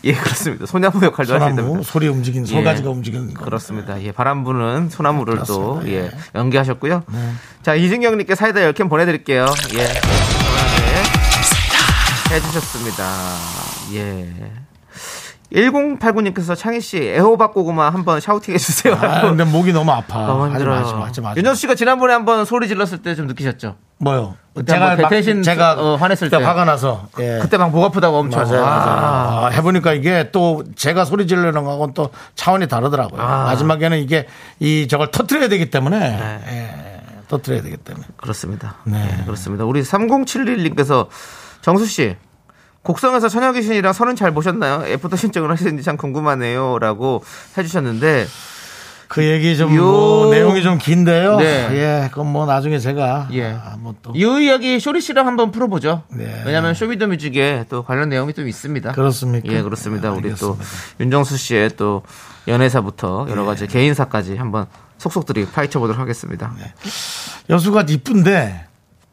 S2: 예 그렇습니다 소나무 역할도 할 수 있답니다
S1: 소리 움직이는
S2: 예.
S1: 소가지가 움직이는 거.
S2: 그렇습니다. 예, 바람 부는 소나무를 또,
S1: 그렇습니다.
S2: 예,
S1: 예.
S2: 연기하셨고요. 자, 이진경 님께 사이다 10캔 보내 드릴게요. 예. 시원하게 해주셨습니다. 예. 1089님께서 창희 씨 애호박 고구마 한번 샤우팅 해주세요.
S1: 아, 근데 목이 너무 아파.
S2: 너무
S1: 하지
S2: 힘들어요.
S1: 마, 하지 마, 하지 마.
S2: 윤정수 씨가 지난번에 한번 소리 질렀을 때 좀 느끼셨죠?
S1: 뭐요? 막-
S2: 대신
S1: 제가
S2: 어, 화냈을
S1: 때. 화가 나서 예.
S2: 그때 막 목 아프다고 엄청.
S1: 맞아요,
S2: 아.
S1: 맞아요. 아, 해보니까 이게 또 제가 소리 지르는 거하고는 또 차원이 다르더라고요.
S2: 아.
S1: 마지막에는 이게 이 저걸 터트려야 되기 때문에
S2: 네.
S1: 예, 터트려야 되기 때문에.
S2: 그렇습니다.
S1: 네.
S2: 네, 그렇습니다. 우리 3071님께서 정수 씨 곡성에서 처녀 귀신이랑 선은 잘 보셨나요? 애프터 신청을 하시는지 참 궁금하네요 라고 해주셨는데
S1: 그 얘기 좀
S2: 요-
S1: 뭐 내용이 좀 긴데요.
S2: 네.
S1: 예, 그건 뭐 나중에 제가
S2: 예.
S1: 아, 뭐 또.
S2: 이 이야기 쇼리 씨랑 한번 풀어보죠.
S1: 네.
S2: 왜냐하면 Show Me the Music에 또 관련 내용이 좀 있습니다.
S1: 그렇습니까?
S2: 예, 그렇습니다.
S1: 네,
S2: 우리 또. 윤정수 씨의 또 연애사부터 여러 가지 개인사까지 한번 속속들이 파헤쳐 보도록 하겠습니다.
S1: 여수가 이쁜데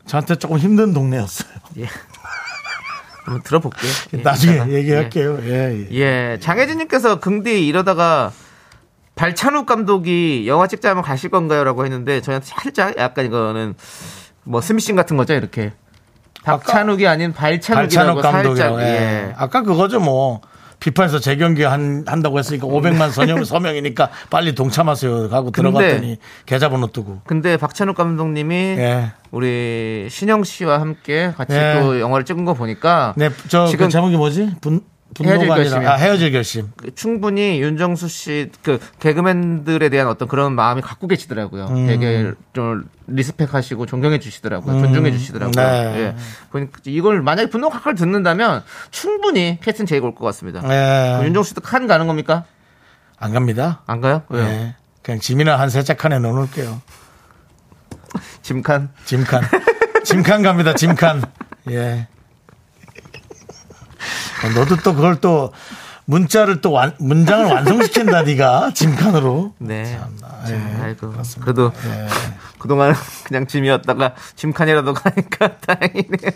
S1: 저한테 조금 힘든 동네였어요.
S2: 예. [LAUGHS] 한번 들어볼게요. 예, [LAUGHS]
S1: 나중에
S2: 이따가.
S1: 얘기할게요. 예, 예.
S2: 예, 예. 장혜진님께서 긍디 이러다가 발찬욱 감독이 영화 찍자면 가실 건가요?라고 했는데 저희한테 살짝 약간 이거는 뭐 스미싱 같은 거죠 이렇게. 박찬욱이 아닌 발찬욱이라고
S1: 발찬욱 감독이라고.
S2: 살짝
S1: 예.
S2: 예.
S1: 아까 그거죠 뭐. 피파에서 재경기 한, 한다고 했으니까 500만 선영, [LAUGHS] 서명이니까 빨리 동참하세요 하고 들어갔더니 계좌번호 뜨고.
S2: 근데 박찬욱 감독님이
S1: 예.
S2: 우리 신영 씨와 함께 같이
S1: 예.
S2: 또 영화를 찍은 거 보니까
S1: 네, 저
S2: 지금
S1: 그 제목이 뭐지? 분,
S2: 헤어질 결심이요.
S1: 아, 헤어질 결심.
S2: 그 충분히 윤정수 씨 그 개그맨들에 대한 어떤 그런 마음이 갖고 계시더라고요.
S1: 음.
S2: 되게 좀 리스펙하시고 존경해 주시더라고요. 존중해 주시더라고요.
S1: 네.
S2: 예. 보니까 이걸 만약에 분노 각을 듣는다면 충분히 캐스팅 제의가 올 것 같습니다.
S1: 예.
S2: 그럼 윤정수 씨도 칸 가는 겁니까?
S1: 안 갑니다.
S2: 안 가요? 왜요?
S1: 예. 그냥 짐이나 한세 짝칸에 넣어놓을게요. [LAUGHS]
S2: 짐칸.
S1: 짐칸. 짐칸 갑니다, 짐칸. 예. 어, 너도 또 그걸 또 문자를 또 완, 문장을 완성시킨다, 네가 짐칸으로.
S2: 네.
S1: 예,
S2: 자, 아이고. 그래도 그동안 그냥 짐이었다가 짐칸이라도 가니까 [LAUGHS] 다행이네요.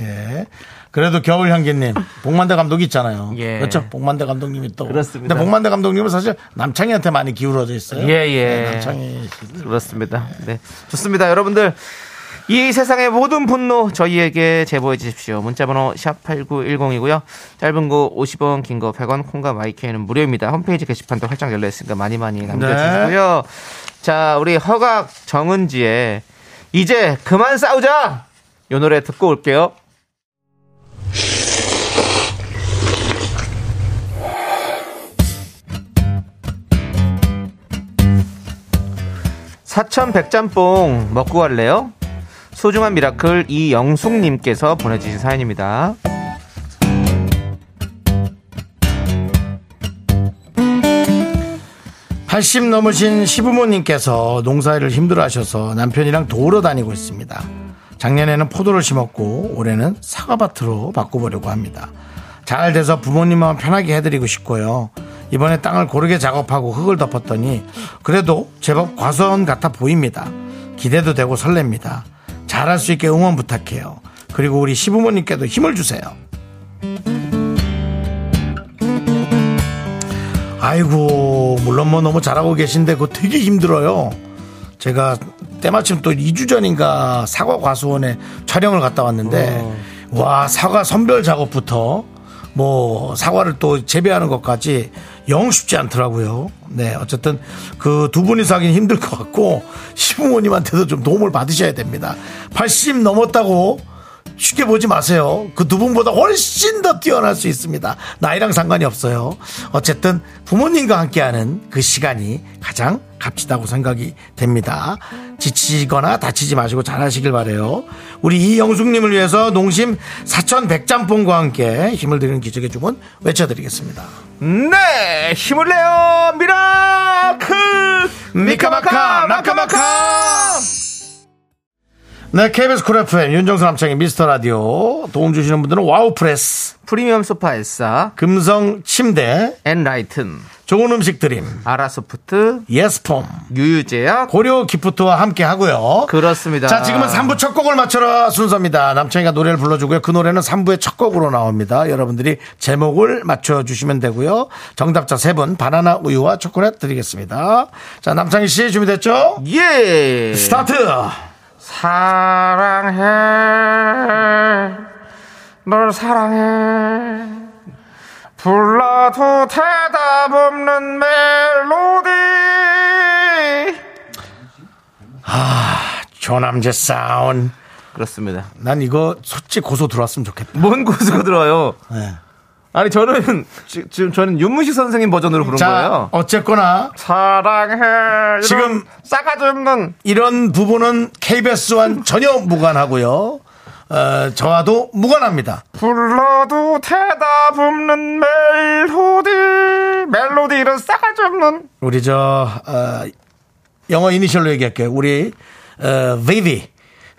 S1: 예. 그래도 겨울 향기님, 복만대 감독 있잖아요.
S2: 예.
S1: 그렇죠. 복만대 감독님이 또.
S2: 그렇습니다.
S1: 근데 복만대 감독님은 사실 남창희한테 많이 기울어져 있어요.
S2: 예, 예.
S1: 네, 남창희 씨.
S2: 그렇습니다. 네. 좋습니다. 여러분들. 이 세상의 모든 분노 저희에게 제보해 주십시오. 문자번호 샵 8910이고요. 짧은 거 50원, 긴 거 100원, 콩과 마이크에는 무료입니다. 홈페이지 게시판도 활짝 열려 있으니까 많이 많이 남겨주시고요. 자, 우리 허각 정은지의 이제 그만 싸우자! 요 노래 듣고 올게요. 사천 백짬뽕 먹고 갈래요? 소중한 Miracle 이영숙님께서 보내주신 사연입니다.
S1: 80 넘으신 시부모님께서 농사일을 힘들어 하셔서 남편이랑 도우러 다니고 있습니다. 작년에는 포도를 심었고 올해는 사과밭으로 바꿔보려고 합니다. 잘 돼서 부모님만 편하게 해드리고 싶고요. 이번에 땅을 고르게 작업하고 흙을 덮었더니 그래도 제법 과수원 같아 보입니다. 기대도 되고 설렙니다. 잘할 수 있게 응원 부탁해요. 그리고 우리 시부모님께도 힘을 주세요. 아이고 물론 뭐 너무 잘하고 계신데 그거 되게 힘들어요. 제가 때마침 또 2주 전인가 사과 과수원에 촬영을 갔다 왔는데 와 사과 선별 작업부터 뭐 사과를 또 재배하는 것까지 영 쉽지 않더라고요. 네 어쨌든 그 두 분이서 하긴 힘들 것 같고 시부모님한테도 좀 도움을 받으셔야 됩니다. 80 넘었다고 쉽게 보지 마세요. 그 두 분보다 훨씬 더 뛰어날 수 있습니다. 나이랑 상관이 없어요. 어쨌든 부모님과 함께하는 그 시간이 가장 값지다고 생각이 됩니다. 지치거나 다치지 마시고 잘하시길 바래요. 우리 이영숙님을 위해서 농심 사천 백짬뽕과 함께 힘을 드리는 기적의 주문 외쳐드리겠습니다.
S2: 네! 힘을 내요! Miracle!
S1: 미카마카 마카마카 네 KBS 쿨 FM 윤정수 남창의 미스터 라디오. 도움 주시는 분들은 와우프레스
S2: 프리미엄 소파 엘사,
S1: 금성 침대
S2: 엔라이튼,
S1: 좋은 음식 드림
S2: 아라소프트,
S1: 예스폼
S2: 유유제약,
S1: 고려 기프트와 함께 하고요.
S2: 그렇습니다.
S1: 자 지금은 3부 첫 곡을 맞춰라 순서입니다. 남창희가 노래를 불러주고요. 그 노래는 3부의 첫 곡으로 나옵니다. 여러분들이 제목을 맞춰주시면 되고요. 정답자 3분 바나나 우유와 초콜릿 드리겠습니다. 자 남창희 씨 준비됐죠?
S2: 예!
S1: 스타트
S2: 사랑해 널 사랑해 불러도 대답 없는 멜로디.
S1: 조남재 사운.
S2: 그렇습니다.
S1: 난 이거 솔직히 고소 들어왔으면 좋겠다.
S2: 뭔 고수가 들어요?
S1: 네.
S2: 아니 저는 [LAUGHS] 지- 지금 저는 윤문식 선생님 버전으로 부른
S1: 자,
S2: 거예요.
S1: 어쨌거나
S2: 사랑해.
S1: 지금
S2: 싸가지 없는
S1: 이런 부분은 KBS와는 전혀 무관하고요. 어, 저와도 무관합니다.
S2: 불러도 대답 없는 멜로디. 멜로디 이런 싸가지 없는.
S1: 우리 저 어, 영어 이니셜로 얘기할게요. 우리 어, 비비.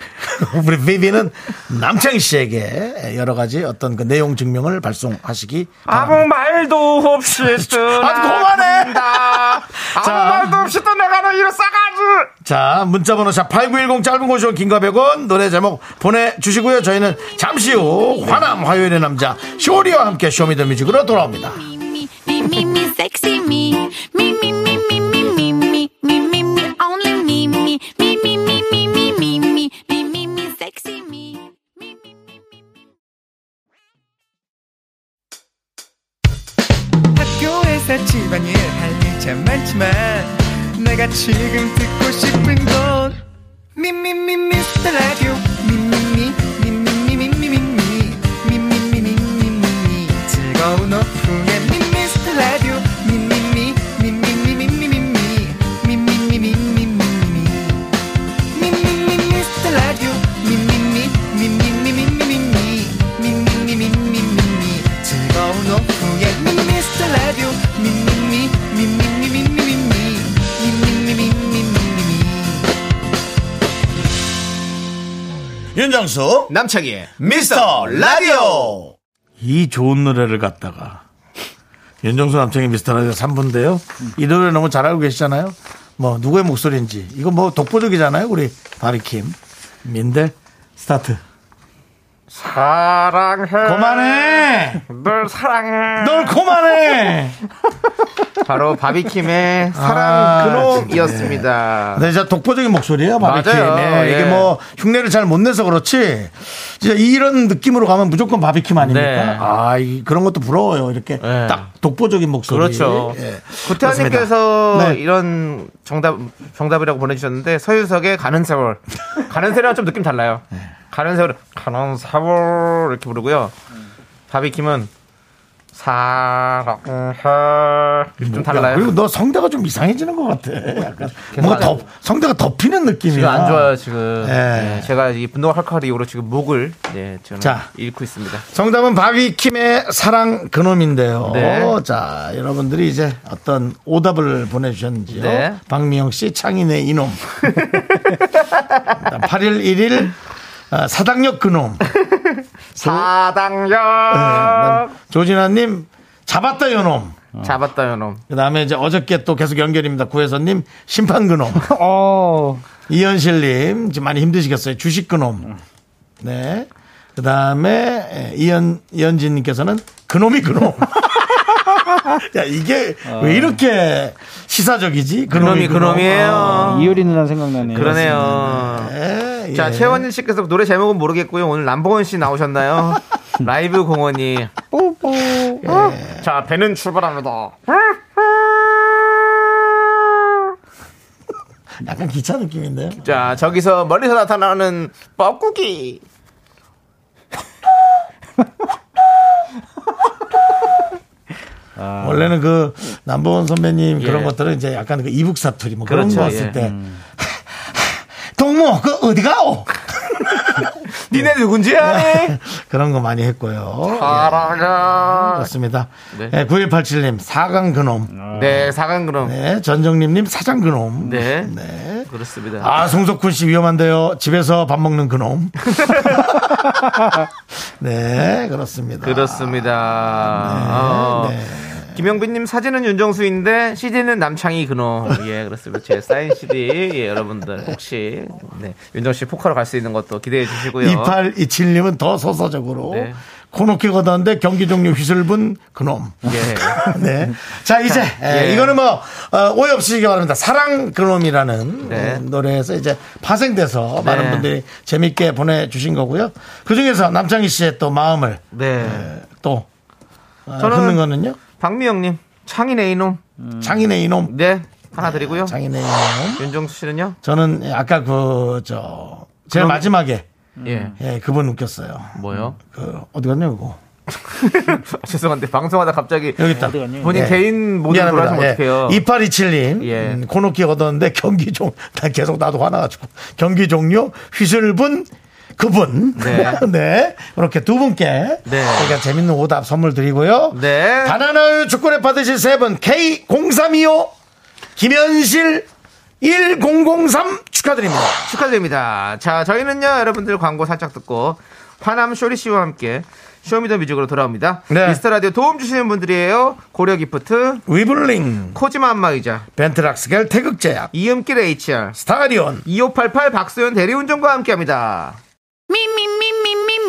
S1: [LAUGHS] 우리 비비는 남창희 씨에게 여러 가지 어떤 그 내용 증명을 발송하시기 바랍니다.
S2: 아무 말도 없이 [LAUGHS] 떠나간다.
S1: 그만해!
S2: 아무
S1: 자.
S2: 말도 없이 떠나가는 이런 싸가지.
S1: 자, 문자번호 샵8910 짧은 곳이 긴가 100원 노래 제목 보내주시고요. 저희는 잠시 후 화남 화요일의 남자 쇼리와 함께 쇼미더뮤직으로 돌아옵니다.
S5: Sexy me.
S4: 학교에서 집안일 할일참 많지만 내가 지금 듣고 싶은 건 미미미 미스터 라디오
S1: 윤정수
S2: 남창희의
S1: 미스터 라디오 이 좋은 노래를 갖다가 윤정수 남창희 미스터 라디오 3부인데요. 이 노래 너무 잘 알고 계시잖아요. 뭐 누구의 목소리인지 이거 뭐 독보적이잖아요. 우리 바비킴 민들 스타트.
S2: 사랑해.
S1: 그만해.
S2: 널 사랑해.
S1: 널 그만해. [LAUGHS]
S2: 바로 바비킴의 사랑
S1: 아,
S2: 그놈이었습니다.
S1: 네, 진짜 독보적인 목소리예요, 바비킴.
S2: 맞아요.
S1: 네, 이게
S2: 예.
S1: 뭐 흉내를 잘 못 내서 그렇지. 진짜 이런 느낌으로 가면 무조건 바비킴 아닙니까?
S2: 네.
S1: 아, 이, 그런 것도 부러워요. 이렇게
S2: 네.
S1: 딱 독보적인 목소리.
S2: 그렇죠.
S1: 예.
S2: 구태환님께서.
S1: 네.
S2: 이런 정답 정답이라고 보내주셨는데 서유석의 가는 세월. 가는 세월은 좀 느낌 달라요.
S1: 네.
S2: 가는 세월, 가는 세월 이렇게 부르고요. 바비킴은 사랑해 좀
S1: 야,
S2: 달라요.
S1: 그리고 너 성대가 좀 이상해지는 것 같아. 약간 뭔가 덮, 성대가 덮이는 느낌이야.
S2: 지금 안 좋아요 지금.
S1: 예.
S2: 네, 제가 이 분노가 칼칼 이후로 지금 목을 네, 저는
S1: 자.
S2: 잃고 있습니다.
S1: 정답은 바비킴의 사랑 그놈인데요.
S2: 네.
S1: 자, 여러분들이 이제 어떤 오답을 보내주셨는지요.
S2: 네.
S1: 박미영 씨, 창인의 이놈. 8일 1일 아, 사당역 그놈.
S2: 사당역
S1: 네, 조진아님, 잡았다 요놈.
S2: 잡았다 요놈.
S1: 그 다음에 이제 어저께 또 계속 연결입니다. 구혜선님, 심판 그놈. [LAUGHS] 이현실님, 지금 많이 힘드시겠어요. 주식 그놈. 네. 그 다음에 이현, 이현진님께서는 그놈이 그놈. [LAUGHS] 야, 이게 왜 이렇게 시사적이지?
S2: 그놈이
S1: 그놈.
S2: 그놈이에요.
S6: 이효리 누나 생각나네요.
S2: 그러네요.
S1: 네,
S2: 자,
S1: 예.
S2: 최원진 씨께서 노래 제목은 모르겠고요. 오늘 남봉원 씨 나오셨나요? [LAUGHS] 라이브 공원이. 예. 자, 배는 출발합니다. [LAUGHS]
S1: 약간 기차 느낌인데요.
S2: 자, 저기서 멀리서 나타나는 뻐꾸기. [LAUGHS]
S1: 원래는 그 남보원 선배님 그런
S2: 예.
S1: 것들은 이제 약간 그 이북 사투리 뭐 그런
S2: 그렇죠,
S1: 거 했을
S2: 예.
S1: 때 동무 그 어디 가오? [LAUGHS]
S2: 니네 누군지 아니? [LAUGHS]
S1: 그런 거 많이 했고요.
S2: 사랑해.
S1: 그렇습니다.
S2: 네.
S1: 네. 9187님, 사강 그놈.
S2: 네, 사간 그럼.
S1: 네, 전정림님, 사장 그놈.
S2: 네.
S1: 네.
S2: 그렇습니다.
S1: 아, 송석훈 씨 위험한데요. 집에서 밥 먹는 그놈. [LAUGHS] 네, 그렇습니다.
S2: 그렇습니다. 어,
S1: 네.
S2: 김영빈님 사진은 윤정수인데 CD는 남창희 그놈. 예, 그렇습니다. 제 사인 CD 예, 여러분들 혹시 네, 윤정 씨 포카로 갈 수 있는 것도 기대해 주시고요.
S1: 2827님은 더 소서적으로.
S2: 네.
S1: 코놓게 걷었는데 경기 종료 휘슬분 그놈.
S2: 예. [LAUGHS]
S1: 네. 자, 이제, 에, [LAUGHS]
S2: 예.
S1: 이거는 뭐, 어, 오해 없으시기 바랍니다. 사랑 그놈이라는
S2: 네.
S1: 어, 노래에서 이제 파생돼서 많은
S2: 네.
S1: 분들이 재밌게 보내주신 거고요. 그 중에서 남창희 씨의 또 마음을
S2: 네.
S1: 에, 또 아,
S2: 저는-
S1: 걷는 거는요?
S2: 박미영님, 창인의 이놈.
S1: 장인의 이놈.
S2: 네, 하나 드리고요.
S1: 장인의 이놈.
S2: 윤정수 씨는요?
S1: 저는 아까 그, 저, 제일 마지막에,
S2: 예.
S1: 예, 그분 웃겼어요.
S2: 뭐요?
S1: 그, 어디 갔냐, 그거. [LAUGHS]
S2: 아, 죄송한데 방송하다 갑자기
S1: 여기 있다.
S2: 본인
S1: 예.
S2: 개인 모드로 돌아가시면 어떡해요?
S1: 2827님.
S2: 예.
S1: 음, 코너키 얻었는데 경기 종, [LAUGHS] 나 계속 나도 화나가지고. 경기 종료, 휘슬분, 그분.
S2: 네. [LAUGHS]
S1: 네. 이렇게 두 분께.
S2: 네.
S1: 저희가 재밌는 오답 선물 드리고요.
S2: 네.
S1: 바나나 축구를 받으실 세 분, K0325, 김현실 1003 축하드립니다.
S2: 축하드립니다. 자, 저희는요, 여러분들 광고 살짝 듣고, 화남 쇼리 씨와 함께 Show Me The Music으로 돌아옵니다.
S1: 네.
S2: 미스터 라디오 도움 주시는 분들이에요. 고려 기프트,
S1: 위블링,
S2: 코지마 안마의자,
S1: 벤트락스겔 태극제약,
S2: 이음길 HR,
S1: 스타리온,
S2: 2588 박소연 대리운전과 함께 합니다.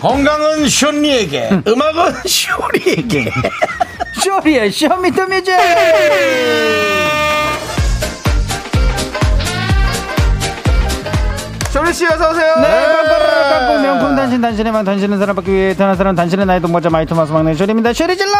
S1: 건강은 쇼니에게 음악은 [LAUGHS] 쇼리에게.
S6: 쇼리의 Show Me The Music!
S2: 쇼리 씨 어서 오세요.
S6: 네, 깜깜 깜깜 명품 단신 단신에만 단신은 사랑받기 위해 태어난 사람 단신은 나의 동반자 마이티마우스 막내 쇼리입니다. 쇼리 질러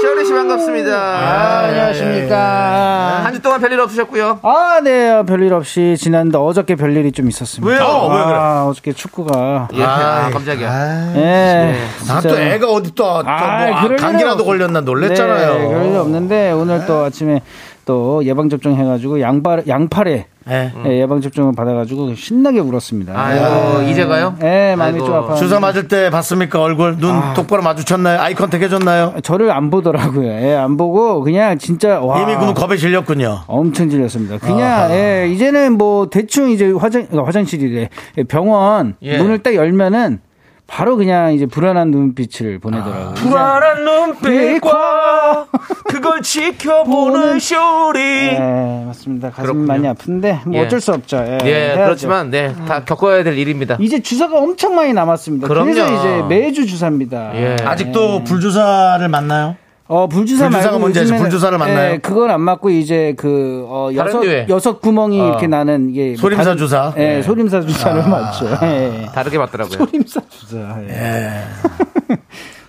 S2: 쇼리 씨 반갑습니다.
S6: 아, 안녕하십니까
S2: 한 주 동안 별일 없으셨고요.
S6: 아, 네, 별일 없이 지난데 어저께 별일이 좀 있었습니다.
S2: 왜요?
S1: 어, 왜 그래?
S6: 아, 어저께 축구가.
S2: 예, 아, 깜짝이야.
S6: 예.
S1: 나또
S6: 진짜.
S1: 애가 어디 또, 또 뭐,
S6: 아,
S1: 아,
S6: 그럴
S1: 감기라도 걸렸나 놀랬잖아요
S6: 네, 그럴 일 없는데 오늘 또 아침에 또 예방 접종 해가지고 양발 양팔에
S1: 네.
S6: 예, 예방 접종을 받아가지고 신나게 울었습니다.
S2: 아이고, 이제가요?
S6: 예, 마음이. 좀 아파.
S1: 주사 맞을 때 봤습니까 얼굴 눈 똑바로 마주쳤나요 아이 컨택 해줬나요
S6: 저를 안 보더라고요. 예, 안 보고 그냥 진짜 와.
S1: 이미 그분 겁에 질렸군요
S6: 엄청 질렸습니다. 그냥 예, 이제는 뭐 대충 이제 화장 어, 화장실이래 예, 병원
S2: 예.
S6: 문을 딱 열면은 바로 그냥 이제 불안한 눈빛을 보내더라고요.
S2: 불안한 눈빛과 그걸 지켜보는 쇼리.
S6: 예, 맞습니다. 가슴이
S2: 그렇군요.
S6: 많이 아픈데 뭐
S2: 예.
S6: 어쩔 수 없죠. 예,
S2: 예. 그렇지만 네, 다 겪어야 될 일입니다.
S6: 이제 주사가 엄청 많이 남았습니다.
S2: 그럼요.
S6: 그래서 이제 매주 주사입니다.
S2: 예.
S1: 아직도 불주사를 맞나요
S6: 어 불주사
S1: 불주사가 뭔지?
S6: 요즘에는-
S1: 불주사를 맞나요?
S6: 예, 그건 안 맞고 이제 그 어, 여섯
S2: 류의.
S6: 여섯 구멍이 이렇게 나는 이게 뭐
S1: 소림사
S6: 다른-
S1: 주사?
S6: 예,
S1: 예.
S6: 소림사 주사를 맞죠. 예.
S2: 다르게 맞더라고요.
S6: 소림사 주사. 예.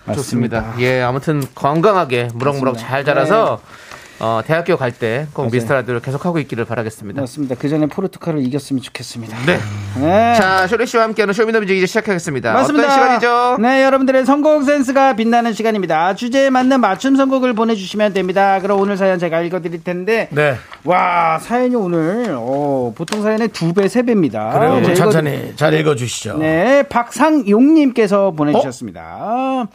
S6: [LAUGHS]
S2: 좋습니다. 예, 아무튼 건강하게 무럭무럭 잘 자라서 어, 대학교 갈 때 꼭 미스터 라디오를 계속하고 있기를 바라겠습니다.
S6: 맞습니다. 그 전에 포르투갈을 이겼으면 좋겠습니다.
S2: 네.
S6: 네.
S2: 자, 쇼리 씨와 함께하는 Show Me The Music 이제 시작하겠습니다.
S6: 맞습니다.
S2: 어떤 시간이죠?
S6: 네, 여러분들의 선곡 센스가 빛나는 시간입니다. 주제에 맞는 맞춤 선곡을 보내주시면 됩니다. 그럼 오늘 사연 제가 읽어드릴 텐데,
S1: 네
S6: 와 사연이 오늘 어, 보통 사연의 두 배, 세 배입니다.
S1: 그래요 뭐
S6: 네,
S1: 천천히 잘 읽어주시죠
S6: 네, 박상용님께서 보내주셨습니다.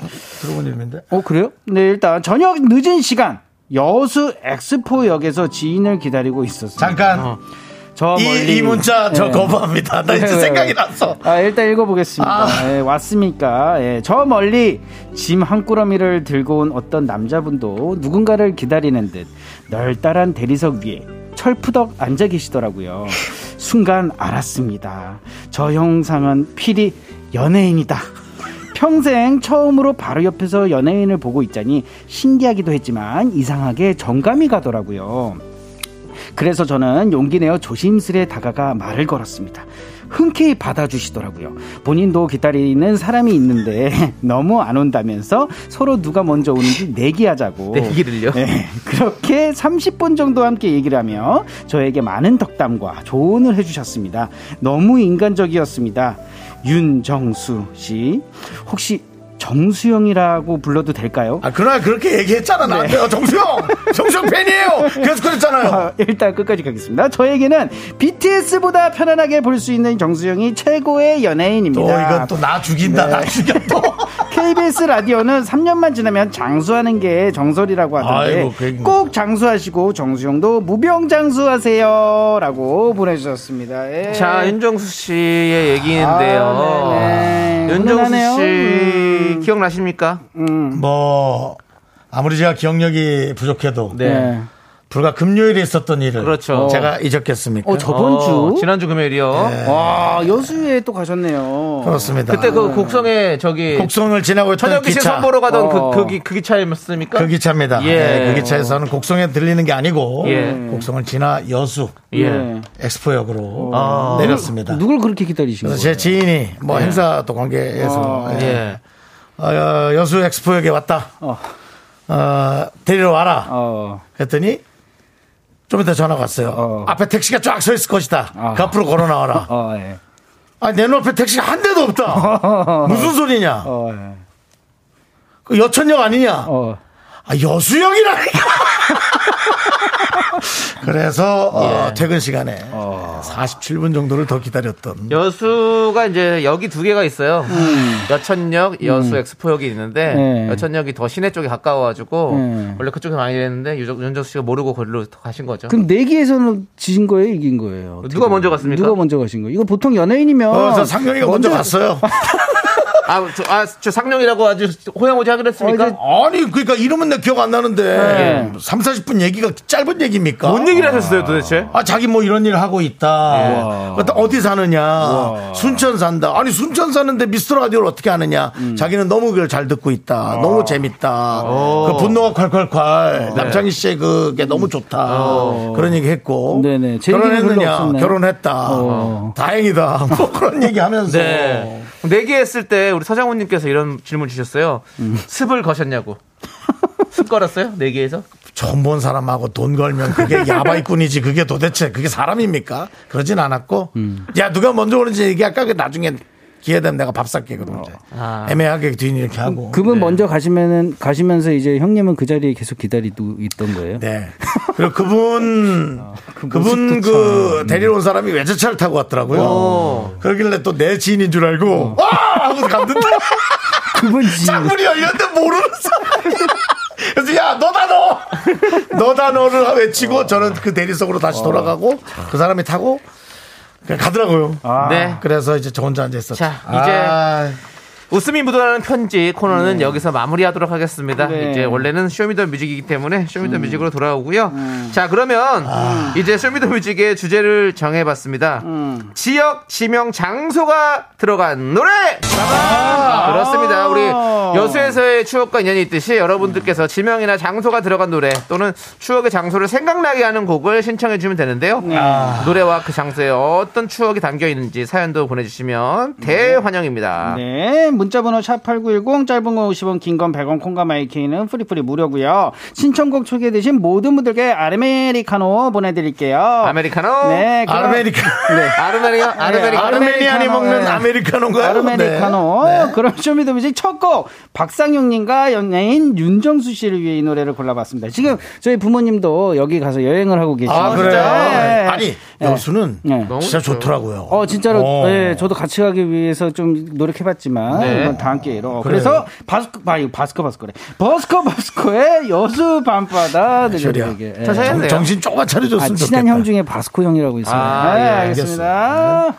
S1: 들어본 이름인데
S6: 어, 그래요? 네, 일단 저녁 늦은 시간 여수 엑스포역에서 지인을 기다리고 있었어요.
S1: 잠깐
S6: 저
S1: 이,
S6: 멀리
S1: 이 문자 저
S6: 네.
S1: 거부합니다 나 이제 생각이
S6: 네.
S1: 났어
S6: 아, 일단 읽어보겠습니다. 예, 왔습니까? 예, 저 멀리 짐 한 꾸러미를 들고 온 어떤 남자분도 누군가를 기다리는 듯 널따란 대리석 위에 철푸덕 앉아 계시더라고요. 순간 알았습니다. 저 형상은 필히 연예인이다. 평생 처음으로 바로 옆에서 연예인을 보고 있자니 신기하기도 했지만 이상하게 정감이 가더라고요. 그래서 저는 용기 내어 조심스레 다가가 말을 걸었습니다. 흔쾌히 받아주시더라고요. 본인도 기다리는 사람이 있는데 [LAUGHS] 너무 안 온다면서 서로 누가 먼저 오는지 내기하자고.
S2: 내기를요?
S6: 네, 그렇게 30분 정도 함께 얘기를 하며 저에게 많은 덕담과 조언을 해주셨습니다. 너무 인간적이었습니다. 윤정수 씨, 혹시 정수영이라고 불러도 될까요?
S1: 아, 그날 그렇게 얘기했잖아, 나한테. 어, 정수영! 정수영 팬이에요! 그래서 그랬잖아요.
S6: 아, 일단 끝까지 가겠습니다. 저에게는 BTS보다 편안하게 볼 수 있는 정수영이 최고의
S1: 또
S6: 연예인입니다.
S1: 이건 또 나 죽인다, 나 죽여 또. [LAUGHS]
S6: KBS 라디오는 3년만 지나면 장수하는 게 정설이라고 하던데
S1: 아이고, 그.
S6: 꼭 장수하시고 정수영도 무병 장수하세요라고 보내주셨습니다. 예.
S2: 자, 윤정수 씨의 얘기인데요.
S6: 아, 네네.
S2: 윤정수
S6: 훈훈하네요.
S2: 씨
S6: 음.
S2: 기억나십니까?
S1: 뭐, 아무리 제가 기억력이 부족해도.
S6: 네.
S1: 불과 금요일에 있었던 일을.
S2: 그렇죠.
S1: 제가 잊었겠습니까?
S6: 어, 저번 주
S2: 어, 지난주 금요일이요.
S1: 네.
S6: 와 여수에 또 가셨네요.
S1: 그렇습니다.
S2: 그때 그 곡성에 저기
S1: 곡성을 지나고
S2: 천연기 씨
S1: 기차.
S2: 선보러 가던
S6: 어.
S2: 그, 그, 기- 그 기차였습니까?
S1: 그 기차입니다.
S2: 예.
S1: 네, 그 기차에서는 곡성에 들리는 게 아니고
S2: 예.
S1: 곡성을 지나 여수
S2: 예.
S1: 엑스포역으로
S2: 아.
S1: 내렸습니다.
S6: 누굴 그렇게 기다리신 거예요?
S1: 제 지인이 뭐 행사 또 관계에서
S6: 아.
S1: 예.
S2: 예.
S1: 어, 여수 엑스포역에 왔다.
S6: 어.
S1: 어, 데리러 와라.
S6: 어.
S1: 했더니 좀 이따 전화가 왔어요.
S6: 어.
S1: 앞에 택시가 쫙 서 있을 것이다.
S6: 아.
S1: 그 앞으로 걸어 나와라.
S6: 어, 예.
S1: 아니 내 눈앞에 택시가 한 대도 없다. [LAUGHS] 무슨 소리냐?
S6: 어, 예.
S1: 그 여천역 아니냐?
S6: 어.
S1: 아, 여수역이라니까. [LAUGHS] 그래서 어, 퇴근 시간에 47분 정도를 더 기다렸던.
S2: 여수가 이제 역이 두 개가 있어요. 여천역, 여수 엑스포역이 있는데
S6: 네.
S2: 여천역이 더 시내 쪽에 가까워가지고
S6: 네.
S2: 원래 그쪽에 많이 됐는데 유적- 윤정수 씨가 모르고 거기로 가신 거죠.
S6: 그럼 내기에서는 지신 거예요, 이긴 거예요?
S2: 누가 먼저 갔습니까?
S6: 누가 먼저 가신 거예요? 이거 보통 연예인이면
S1: 어, 저 상영이가 먼저 갔어요. [LAUGHS] [LAUGHS]
S2: 아, 저, 아, 저 상룡이라고 아주 호영호지 하기로 했습니까?
S6: 어,
S1: 아니, 그러니까 이름은 내 기억 안 나는데.
S6: 네.
S1: 3, 40분 얘기가 짧은 얘기입니까?
S2: 뭔 얘기를 하셨어요 도대체?
S1: 아, 자기 뭐 이런 일 하고 있다. 그다 어디 사느냐. 순천 산다. 아니, 순천 사는데 미스터 라디오를 어떻게 하느냐.
S6: 음.
S1: 자기는 너무 그걸 잘 듣고 있다. 너무 재밌다. 그 분노가 콸콸콸. 남창희 씨의 그게 너무 좋다. 그런 얘기 했고.
S6: 네네.
S1: 결혼했느냐. 결혼했다.
S6: 어.
S1: 다행이다. [LAUGHS] 뭐 그런 얘기 하면서.
S2: 네. 내기 했을 때 우리 서장훈님께서 이런 질문 주셨어요. 습을 거셨냐고. 습 걸었어요? 내기에서?
S1: 처음 본 사람하고 돈 걸면 그게 [LAUGHS] 야바이꾼이지 그게 도대체 그게 사람입니까? 그러진 않았고 야 누가 먼저 오는지 얘기할까? 그 나중에 기회 되면 내가 밥 살게 그러면 이제.
S2: 아.
S1: 애매하게 뒤 이렇게 하고.
S6: 그분 먼저 가시면은 가시면서 이제 형님은 그 자리에 계속 기다리고 있던 거예요.
S1: 네. 그리고 그분 [LAUGHS] 그분
S6: 모습도
S1: 그 데리러 온 사람이 외제차를 타고 왔더라고요.
S2: 오.
S1: 그러길래 또 내 지인인 줄 알고 아 하고 갔는데. [LAUGHS]
S6: 그분 지
S1: 창문이 열렸는데 모르는 사람이. 그래서 야 너다 너! 너다 너를 외치고 저는 그 대리석으로 다시 돌아가고 그 사람이 타고 그냥 가더라고요.
S6: 아.
S2: 네.
S1: 그래서 이제 저 혼자 앉아 있었죠.
S2: 자, 이제
S1: 아,
S2: 웃음이 묻어나는 편지 코너는 여기서 마무리하도록 하겠습니다.
S6: 네.
S2: 이제 원래는 쇼미더뮤직이기 때문에 쇼미더뮤직으로 돌아오고요. 자, 그러면 이제 쇼미더뮤직의 주제를 정해봤습니다. 지역, 지명, 장소가 들어간 노래. 그렇습니다. 우리 여수에서의 추억과 인연이 있듯이 여러분들께서 지명이나 장소가 들어간 노래 또는 추억의 장소를 생각나게 하는 곡을 신청해 주시면 되는데요. 노래와 그 장소에 어떤 추억이 담겨 있는지 사연도 보내주시면 대환영입니다.
S6: 네, 문자번호 샵8910 짧은 건 50원, 긴 건 100원, 콩과 마이케이는 free free 무료고요. 신청곡 소개되신 모든 분들께 아메리카노 보내드릴게요.
S2: 아메리카노.
S6: 네, 그럼-
S1: 아르메리카
S6: 네.
S2: 아르메니아, 아르메니아.
S1: 아르메니안이 먹는
S6: 네.
S1: 아메리카노인가요?
S6: 아르메리카노.
S1: 네.
S6: 그럼 Show Me The Music 첫 곡 박상용님과 연예인 윤정수 씨를 위해 이 노래를 골라봤습니다. 지금 저희 부모님도 여기 가서 여행을 하고 계시죠.
S1: 아 그래요?
S6: 네.
S1: 아니
S6: 네.
S1: 여수는
S6: 네.
S2: 너무
S1: 진짜. 좋더라고요.
S6: 어 진짜로
S1: 어.
S6: 네, 저도 같이 가기 위해서 좀 노력해봤지만
S2: 네.
S6: 이건 다음 기회로
S1: 그래요.
S6: 그래서 바스코 아 이거 바스코 바스코래 버스커 버스코의 여수 밤바다
S1: 소리야.
S6: 들려드리게 예.
S1: 정-
S2: 해야
S1: 정신 조금만
S6: 아,
S1: 차려줬으면
S6: 친한
S1: 좋겠다.
S6: 형 중에 바스코 형이라고 있어요.
S2: 아,
S6: 네,
S2: 예,
S6: 알겠습니다.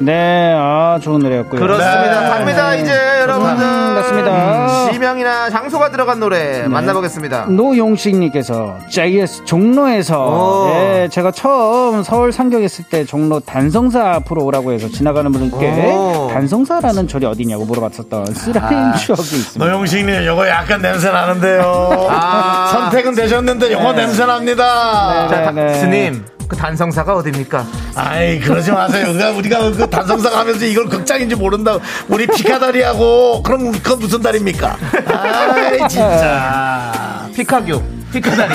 S6: 네, 아 좋은 노래였고요.
S2: 그렇습니다.
S1: 네.
S2: 갑니다, 이제 여러분들.
S6: 음, 맞습니다.
S2: 지명이나 장소가 들어간 노래 만나보겠습니다.
S6: 노용식님께서 JS 종로에서
S2: 오.
S6: 예, 제가 처음 서울 상경했을 때 종로 단성사 앞으로 오라고 해서 지나가는 분께
S2: 오.
S6: 단성사라는 절이 어디냐고 물어봤었던 쓰라린 추억이 있습니다.
S1: 노영식님, 요거 약간 냄새 나는데요.
S2: 아.
S1: 선택은 되셨는데, 요거 냄새 납니다.
S6: 네,
S2: 자,
S6: 네.
S2: 스님, 그 단성사가 어딥니까?
S1: 아이, 그러지 마세요. 우리가, 우리가 그 단성상 하면서 이걸 극장인지 모른다. 우리 피카다리하고, 그럼 그 무슨 다리입니까? [LAUGHS] 아이, 진짜.
S2: 피카교. 피카다리.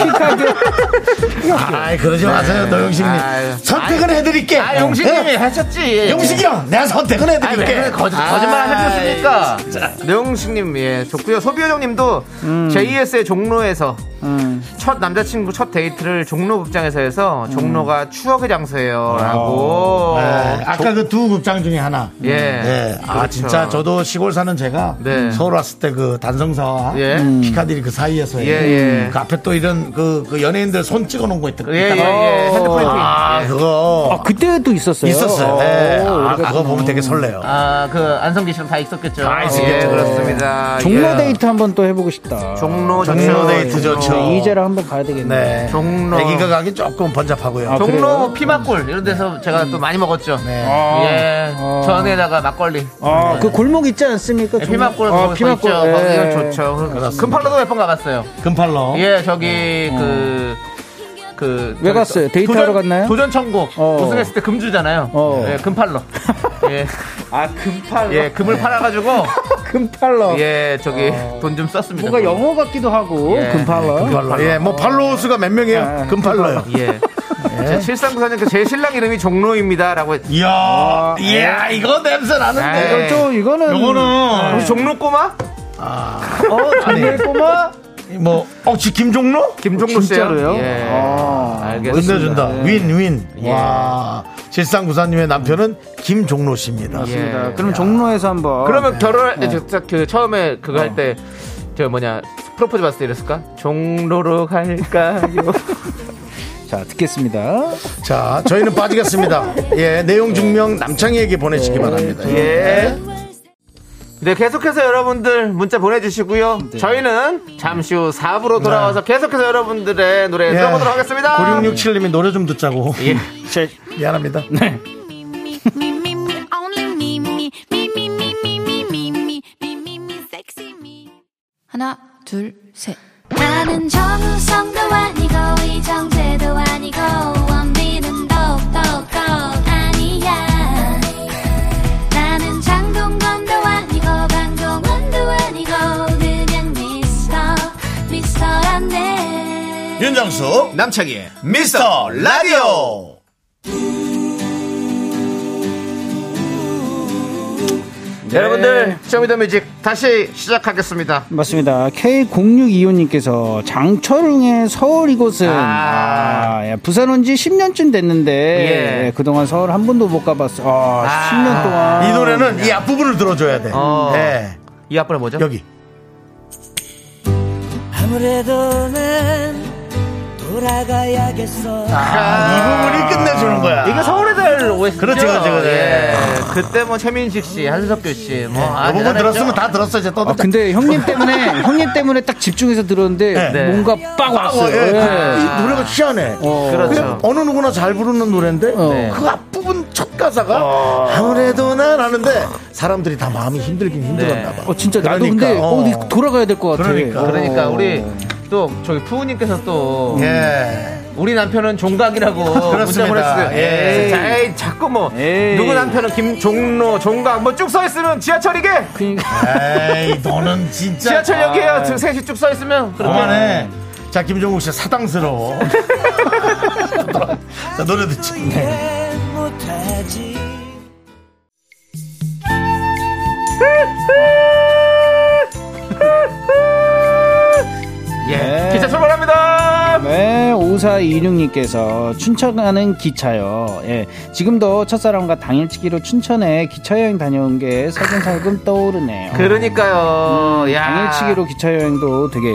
S1: 아이 그러지 마세요 노영식님
S2: 아유.
S1: 선택은 해드릴게
S2: 아, 용식님이
S1: 예?
S2: 하셨지.
S1: 용식이 형 내가 선택은
S2: 아니,
S1: 해드릴게
S2: 왜 거짓, 거짓말 하셨습니까? 노영식님, 예, 좋고요. 소비효정님도 JS의 종로에서
S6: 음.
S2: 첫 남자친구 첫 데이트를 종로 극장에서 해서 종로가 추억의 장소예요. 라고.
S1: 네, 아까 그 두 극장 중에 하나.
S2: 예.
S1: 네. 아,
S2: 그렇죠.
S1: 진짜 저도 시골 사는 제가
S2: 네.
S1: 서울 왔을 때 그 단성사와
S2: 예.
S1: 피카디리 그 사이에서
S2: 예, 예.
S1: 그 앞에 또 이런 그, 그 연예인들 손 찍어 놓은 거 있다.
S2: 예, 예. 예. 핸드프린팅.
S1: 아,
S2: 예.
S1: 그거
S6: 아, 그때도 있었어요.
S1: 있었어요. 네.
S6: 어,
S1: 아, 그거 보면 되게 설레요.
S2: 아, 그 안성기 씨랑 다 있었겠죠.
S1: 다 있었겠죠.
S2: 예, 그렇습니다.
S6: 종로
S2: 예.
S6: 데이트 한번 또 해보고 싶다.
S2: 종로
S1: 종로
S2: 좋죠.
S1: 데이트 좋죠.
S6: 네, 이제랑 한번 가야 되겠네.
S1: 네.
S2: 종로.
S1: 애기가 가기 조금 번잡하고요.
S6: 아,
S2: 종로
S6: 그래요?
S2: 피맛골 이런 데서 제가 또 많이 먹었죠.
S1: 네.
S2: 예.
S6: 아.
S2: 전에다가 막걸리.
S6: 아, 그 골목 있지 않습니까?
S2: 예,
S6: 종로?
S2: 피맛골
S6: 아,
S2: 뭐
S6: 피막골.
S2: 있죠.
S6: 예.
S2: 좋죠. 금 팔러도 몇 번 가봤어요.
S1: 금 팔러.
S2: 예, 저기 그.
S6: 그왜
S2: 저기
S6: 갔어요?
S2: 또
S6: 데이트하러
S2: 도전-
S6: 갔나요?
S2: 도전 천곡
S6: 어.
S2: 우승했을 때 금 주잖아요.
S6: 어.
S2: 예, 금 팔러. [LAUGHS] 예,
S6: 아, 금팔.
S2: 예, 금을 팔아가지고 [LAUGHS]
S6: 금팔러.
S2: 예, 저기 돈좀 썼습니다.
S6: 뭔가 영어 같기도 하고,
S2: 예.
S6: 금팔러.
S1: 금팔로. 예, 뭐 팔로우 수가 몇 명이에요?
S6: 아,
S1: 금팔로요.
S2: 예. 제 7394님 제 신랑 이름이 종로입니다라고. 했-
S1: 이야, 이야, 이거 냄새 나는데.
S2: 아,
S6: 좀 이거는
S1: 요거는
S2: 혹시 종로 꼬마?
S6: 어, 정말 꼬마
S1: 뭐 혹시 김종로?
S2: 김종로 씨요?
S6: 진짜로요?
S2: 예.
S6: 아,
S2: 알겠습니다.
S1: 끝내준다.
S6: 네.
S1: 윈, 윈.
S2: 예.
S1: 와. 질상구사님의 남편은 김종로 씨입니다.
S6: 맞습니다.
S2: 예.
S6: 그럼 종로에서 한번
S2: 그러면 결혼할 때,
S6: 네.
S2: 저, 그 처음에 그거 할 때, 저 뭐냐, 프로포즈 받을 때 이랬을까? 종로로 갈까요? [LAUGHS]
S6: 자 듣겠습니다.
S1: 자, 저희는 빠지겠습니다. [LAUGHS] 예, 내용 증명 남창희에게 보내시기 바랍니다.
S2: 예. 네, 계속해서 여러분들 문자 보내주시고요. 네. 저희는 잠시 후 4부로 돌아와서 네. 계속해서 여러분들의 노래
S1: 예.
S2: 들어보도록 하겠습니다.
S1: 9667님이 노래 좀 듣자고.
S2: 예. [LAUGHS] 제...
S1: 미안합니다.
S6: 네.
S3: 하나, 둘, 셋.
S5: 나는 정우성도 아니고, 이정재도 아니고, 원빈은 더욱더
S1: 윤정수, 남창희의 미스터 라디오.
S2: 여러분들, 쇼미더뮤직 다시 시작하겠습니다.
S6: 맞습니다. K0625님께서 장철웅의 서울 이곳은
S2: 아.
S6: 아, 예, 부산 온 지 10년쯤 됐는데
S2: 예.
S6: 예, 그동안 서울 한 번도 못 가봤어. 아,
S2: 아.
S6: 10년 동안
S1: 이 노래는 이 앞부분을 들어줘야 돼.
S2: 어.
S1: 네.
S2: 이 앞부분에 뭐죠?
S1: 여기.
S4: 아무래도 난 돌아가야겠어
S1: 아, 이 부분이 끝내주는 거야.
S2: 이게 서울의 달 OST.
S1: 그렇지, 그렇지, 그렇지.
S2: 예. 그때 뭐 최민식 씨, 한석규 씨, 뭐. 아,
S1: 이 부분? 들었으면 다 들었어, 이제
S6: 아,
S1: 떠들자.
S6: 근데 형님 때문에 [LAUGHS] 형님 때문에 딱 집중해서 들었는데
S1: 네.
S6: 뭔가 빡
S1: 어,
S6: 왔어요.
S1: 예.
S6: 예.
S1: 이 노래가 희한해.
S6: 어.
S2: 그렇죠.
S1: 어느 누구나 잘 부르는 노래인데
S6: 네.
S1: 그 앞부분 첫 가사가 아무래도 난 하는데 사람들이 다 마음이 힘들긴 힘들었나 봐.
S6: 어 진짜 나도
S1: 그러니까,
S6: 근데
S1: 어.
S6: 돌아가야 될 것 같아.
S1: 그러니까.
S2: 그러니까
S6: 어.
S2: 우리 또 저기 푸우님께서 또
S1: 예.
S2: 우리 남편은 종각이라고 [LAUGHS] 문자. 보냈어요.
S1: 예.
S2: 예. 자, 에이, 자꾸 뭐
S6: 에이.
S2: 누구 남편은 김종로 종각 뭐쭉써 있으면 지하철이게
S6: 그러니까
S1: 에이, 너는 진짜.
S2: 지하철역이에요. 등 셋이 쭉써 있으면 그러면
S1: 그만해. 자, 김종국 씨 사당스러워. [LAUGHS] 자, 노래 듣지.
S4: 못하지
S2: 예.
S6: 네.
S2: 기차 출발합니다.
S6: 네, 5426님께서 춘천 가는 기차요. 예, 지금도 첫사랑과 당일치기로 춘천에 기차 여행 다녀온 게 살금살금 떠오르네요.
S2: 그러니까요. 야.
S6: 당일치기로 기차 여행도 되게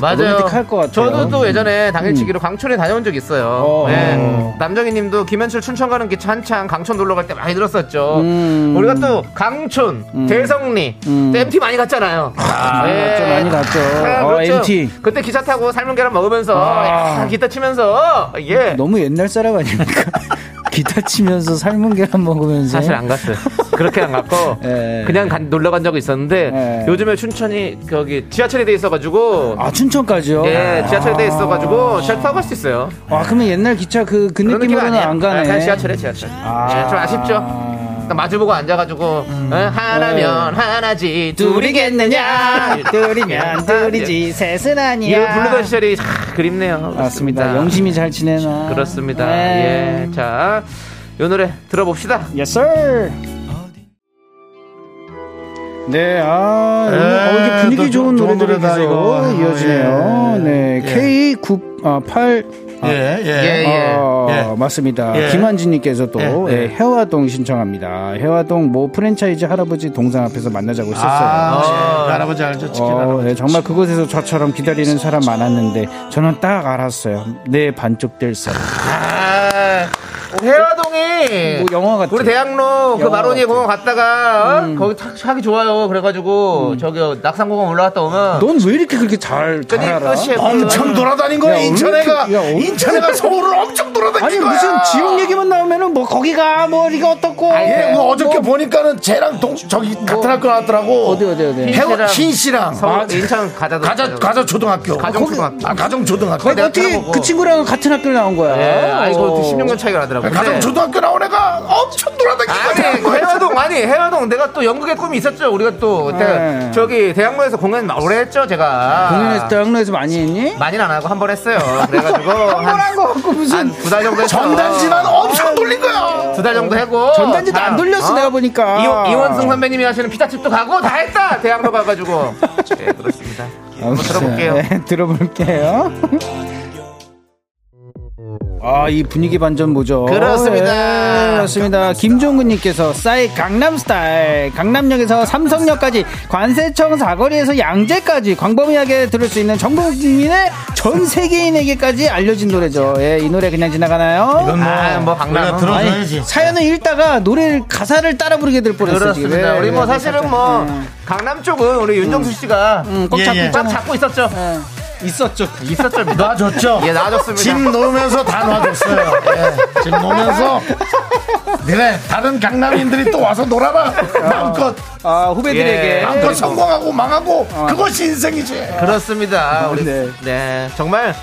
S2: 맞아요.
S6: 로맨틱할 것 같아요.
S2: 저도 또 예전에 당일치기로 광천에 다녀온 적 있어요.
S6: 어.
S2: 네. 남정희 님도 김현철 춘천 가는 기차 한창 강촌 놀러 갈 때 많이 들었었죠.
S6: 음.
S2: 우리가 또 강촌, 대성리,
S6: 음.
S2: 또 MT 많이 갔잖아요.
S6: 많이
S2: 예.
S6: 갔죠, 많이 갔죠.
S2: 아,
S6: 어,
S2: 그렇죠.
S6: MT.
S2: 그때 기차 타고 삶은 계란 먹으면서
S6: 아.
S2: 야, 기타 치면서 예.
S6: 너무 옛날 사람 아닙니까? [LAUGHS] 기타 치면서 삶은 계란 먹으면서
S2: 사실 안 갔어요. 그렇게 안 갔고 [LAUGHS]
S6: 예.
S2: 그냥 간- 놀러 간 적이 있었는데
S6: 예.
S2: 요즘에 춘천이 거기 지하철이 돼 있어가지고
S6: 아 춘천까지요?
S2: 예 지하철이 돼
S6: 아.
S2: 있어가지고 타고 갈 수 있어요.
S6: 아 그러면 옛날 기차 그, 그
S2: 느낌
S6: 느낌으로는. 안 가네.
S2: 아, 그냥 지하철에 지하철.
S6: 아.
S2: 예, 좀 아쉽죠. 딱 마주보고 앉아가지고 어, 하나면 하나지 둘이겠느냐
S6: 둘이면 둘이지 셋은 아니야.
S2: 이거 부르던 시절이 참 그립네요.
S6: 맞습니다. 영심이 잘 지내나.
S2: 그렇습니다.
S6: 네.
S2: 예, 자, 요 노래 들어봅시다.
S6: Yes, sir. 네, 아, 오늘 어, 이게 분위기
S1: 또
S6: 좋은
S1: 좋은
S6: 노래들이
S1: 노래다,
S6: 계속
S1: 이거.
S6: 이어지네요.
S1: 예.
S6: 네,
S1: 예.
S6: K9, 아, 8, 아,
S1: 예, 예.
S2: 예, 예.
S6: 어,
S1: 예.
S6: 맞습니다.
S1: 예.
S6: 김한진님께서도
S1: 예, 예.
S6: 예, 해화동 신청합니다. 해화동 모 프랜차이즈 할아버지 동상 앞에서 만나자고 했었어요.
S1: 아. 그 할아버지 알죠? 치킨
S6: 어,
S1: 할아버지.
S6: 네, 정말 그곳에서 저처럼 기다리는 사람 많았는데 저는 딱 알았어요. 내 반쪽 될 사람.
S2: 아, 해화동 이
S6: 뭐 영화 같아.
S2: 우리 대학로 그
S6: 영화
S2: 마로니
S6: 같아.
S2: 공원 갔다가 어? 거기 탁 하기 좋아요. 그래가지고 저기 낙산공원 올라갔다 오면
S6: 넌 왜 이렇게 그렇게 잘, 잘
S2: 끝이
S6: 알아?
S2: 끝이에요.
S1: 엄청 돌아다닌 거야.
S6: 어떻게- 야, 어떻게-
S1: 인천에가 서울을 엄청 돌아다닌
S6: 아니
S1: 거야.
S6: 무슨 지역 얘기만 나오면은 뭐 거기가 뭐 이거 어떻고
S1: 예, 뭐 어저께 보니까는 쟤랑 동, 저기 같은 학교 나왔더라고.
S6: 어디, 어디, 어디?
S1: 해원 신 씨랑.
S2: 서울 인천 가자
S1: 가자, 가자 초등학교.
S2: 가정 초등학교.
S1: 아, 가정 초등학교.
S6: 어떻게. 그 친구랑 같은 학교를 나온 거야?
S2: 예, 아이고
S6: 어.
S2: 16년 차이가 나더라고.
S1: 가정 초등학교 나온 애가 엄청 돌아다닌
S2: 아니
S1: 거야.
S2: 해화동 아니 해화동 내가 또 연극의 꿈이 있었죠. 우리가 또 그때
S6: 네.
S2: 저기 대학로에서 공연 오래 했죠. 제가
S6: 공연에서 대학로에서 많이 했니?
S2: 많이는 안 하고 한 번 했어요. 그래가지고 [LAUGHS]
S6: 한번한 거 같고 무슨
S2: 한두 달 정도 했어.
S1: 전단지만 엄청 돌린 거야.
S2: 두 달 정도 하고
S6: 전단지도 안 돌렸어
S2: 어?
S6: 내가 보니까
S2: 이, 이원승 선배님이 하시는 피자집도 가고 다 했다 대학로 가가지고 [LAUGHS] 네 그렇습니다 한번 들어볼게요
S6: 네, 들어볼게요. [LAUGHS] 아, 이 분위기 반전 뭐죠?
S2: 그렇습니다.
S6: 예, 그렇습니다. 김종근님께서 싸이 강남스타일. 강남역에서 삼성역까지 관세청 사거리에서 양재까지 광범위하게 들을 수 있는 전 국민의 전 세계인에게까지 알려진 노래죠. 예, 이 노래 그냥 지나가나요?
S1: 이건 뭐,
S2: 아, 뭐 강남.
S1: 들어줘야지.
S6: 사연을 읽다가 노래 가사를 따라 부르게 될 뻔했어요.
S2: 그렇습니다
S6: 예,
S2: 우리 뭐
S6: 예,
S2: 사실은
S6: 살짝,
S2: 뭐
S6: 예.
S2: 강남 쪽은 우리 윤정수 씨가
S6: 꼭
S1: 예,
S6: 잡고
S1: 예.
S2: 꽉. 잡고 있었죠
S6: 있었죠.
S2: 있었죠
S1: 놔줬죠?
S2: 예 놔줬습니다
S1: 짐 놓으면서 다 놔줬어요. 예, 짐 놓으면서. 그래, 다른 강남인들이 또 와서 놀아라. 마음껏.
S6: 아, 후배들에게.
S2: 예.
S1: 마음껏 성공하고 망하고. 그것이 인생이지.
S2: 그렇습니다 우리
S6: 네.
S2: 네, 정말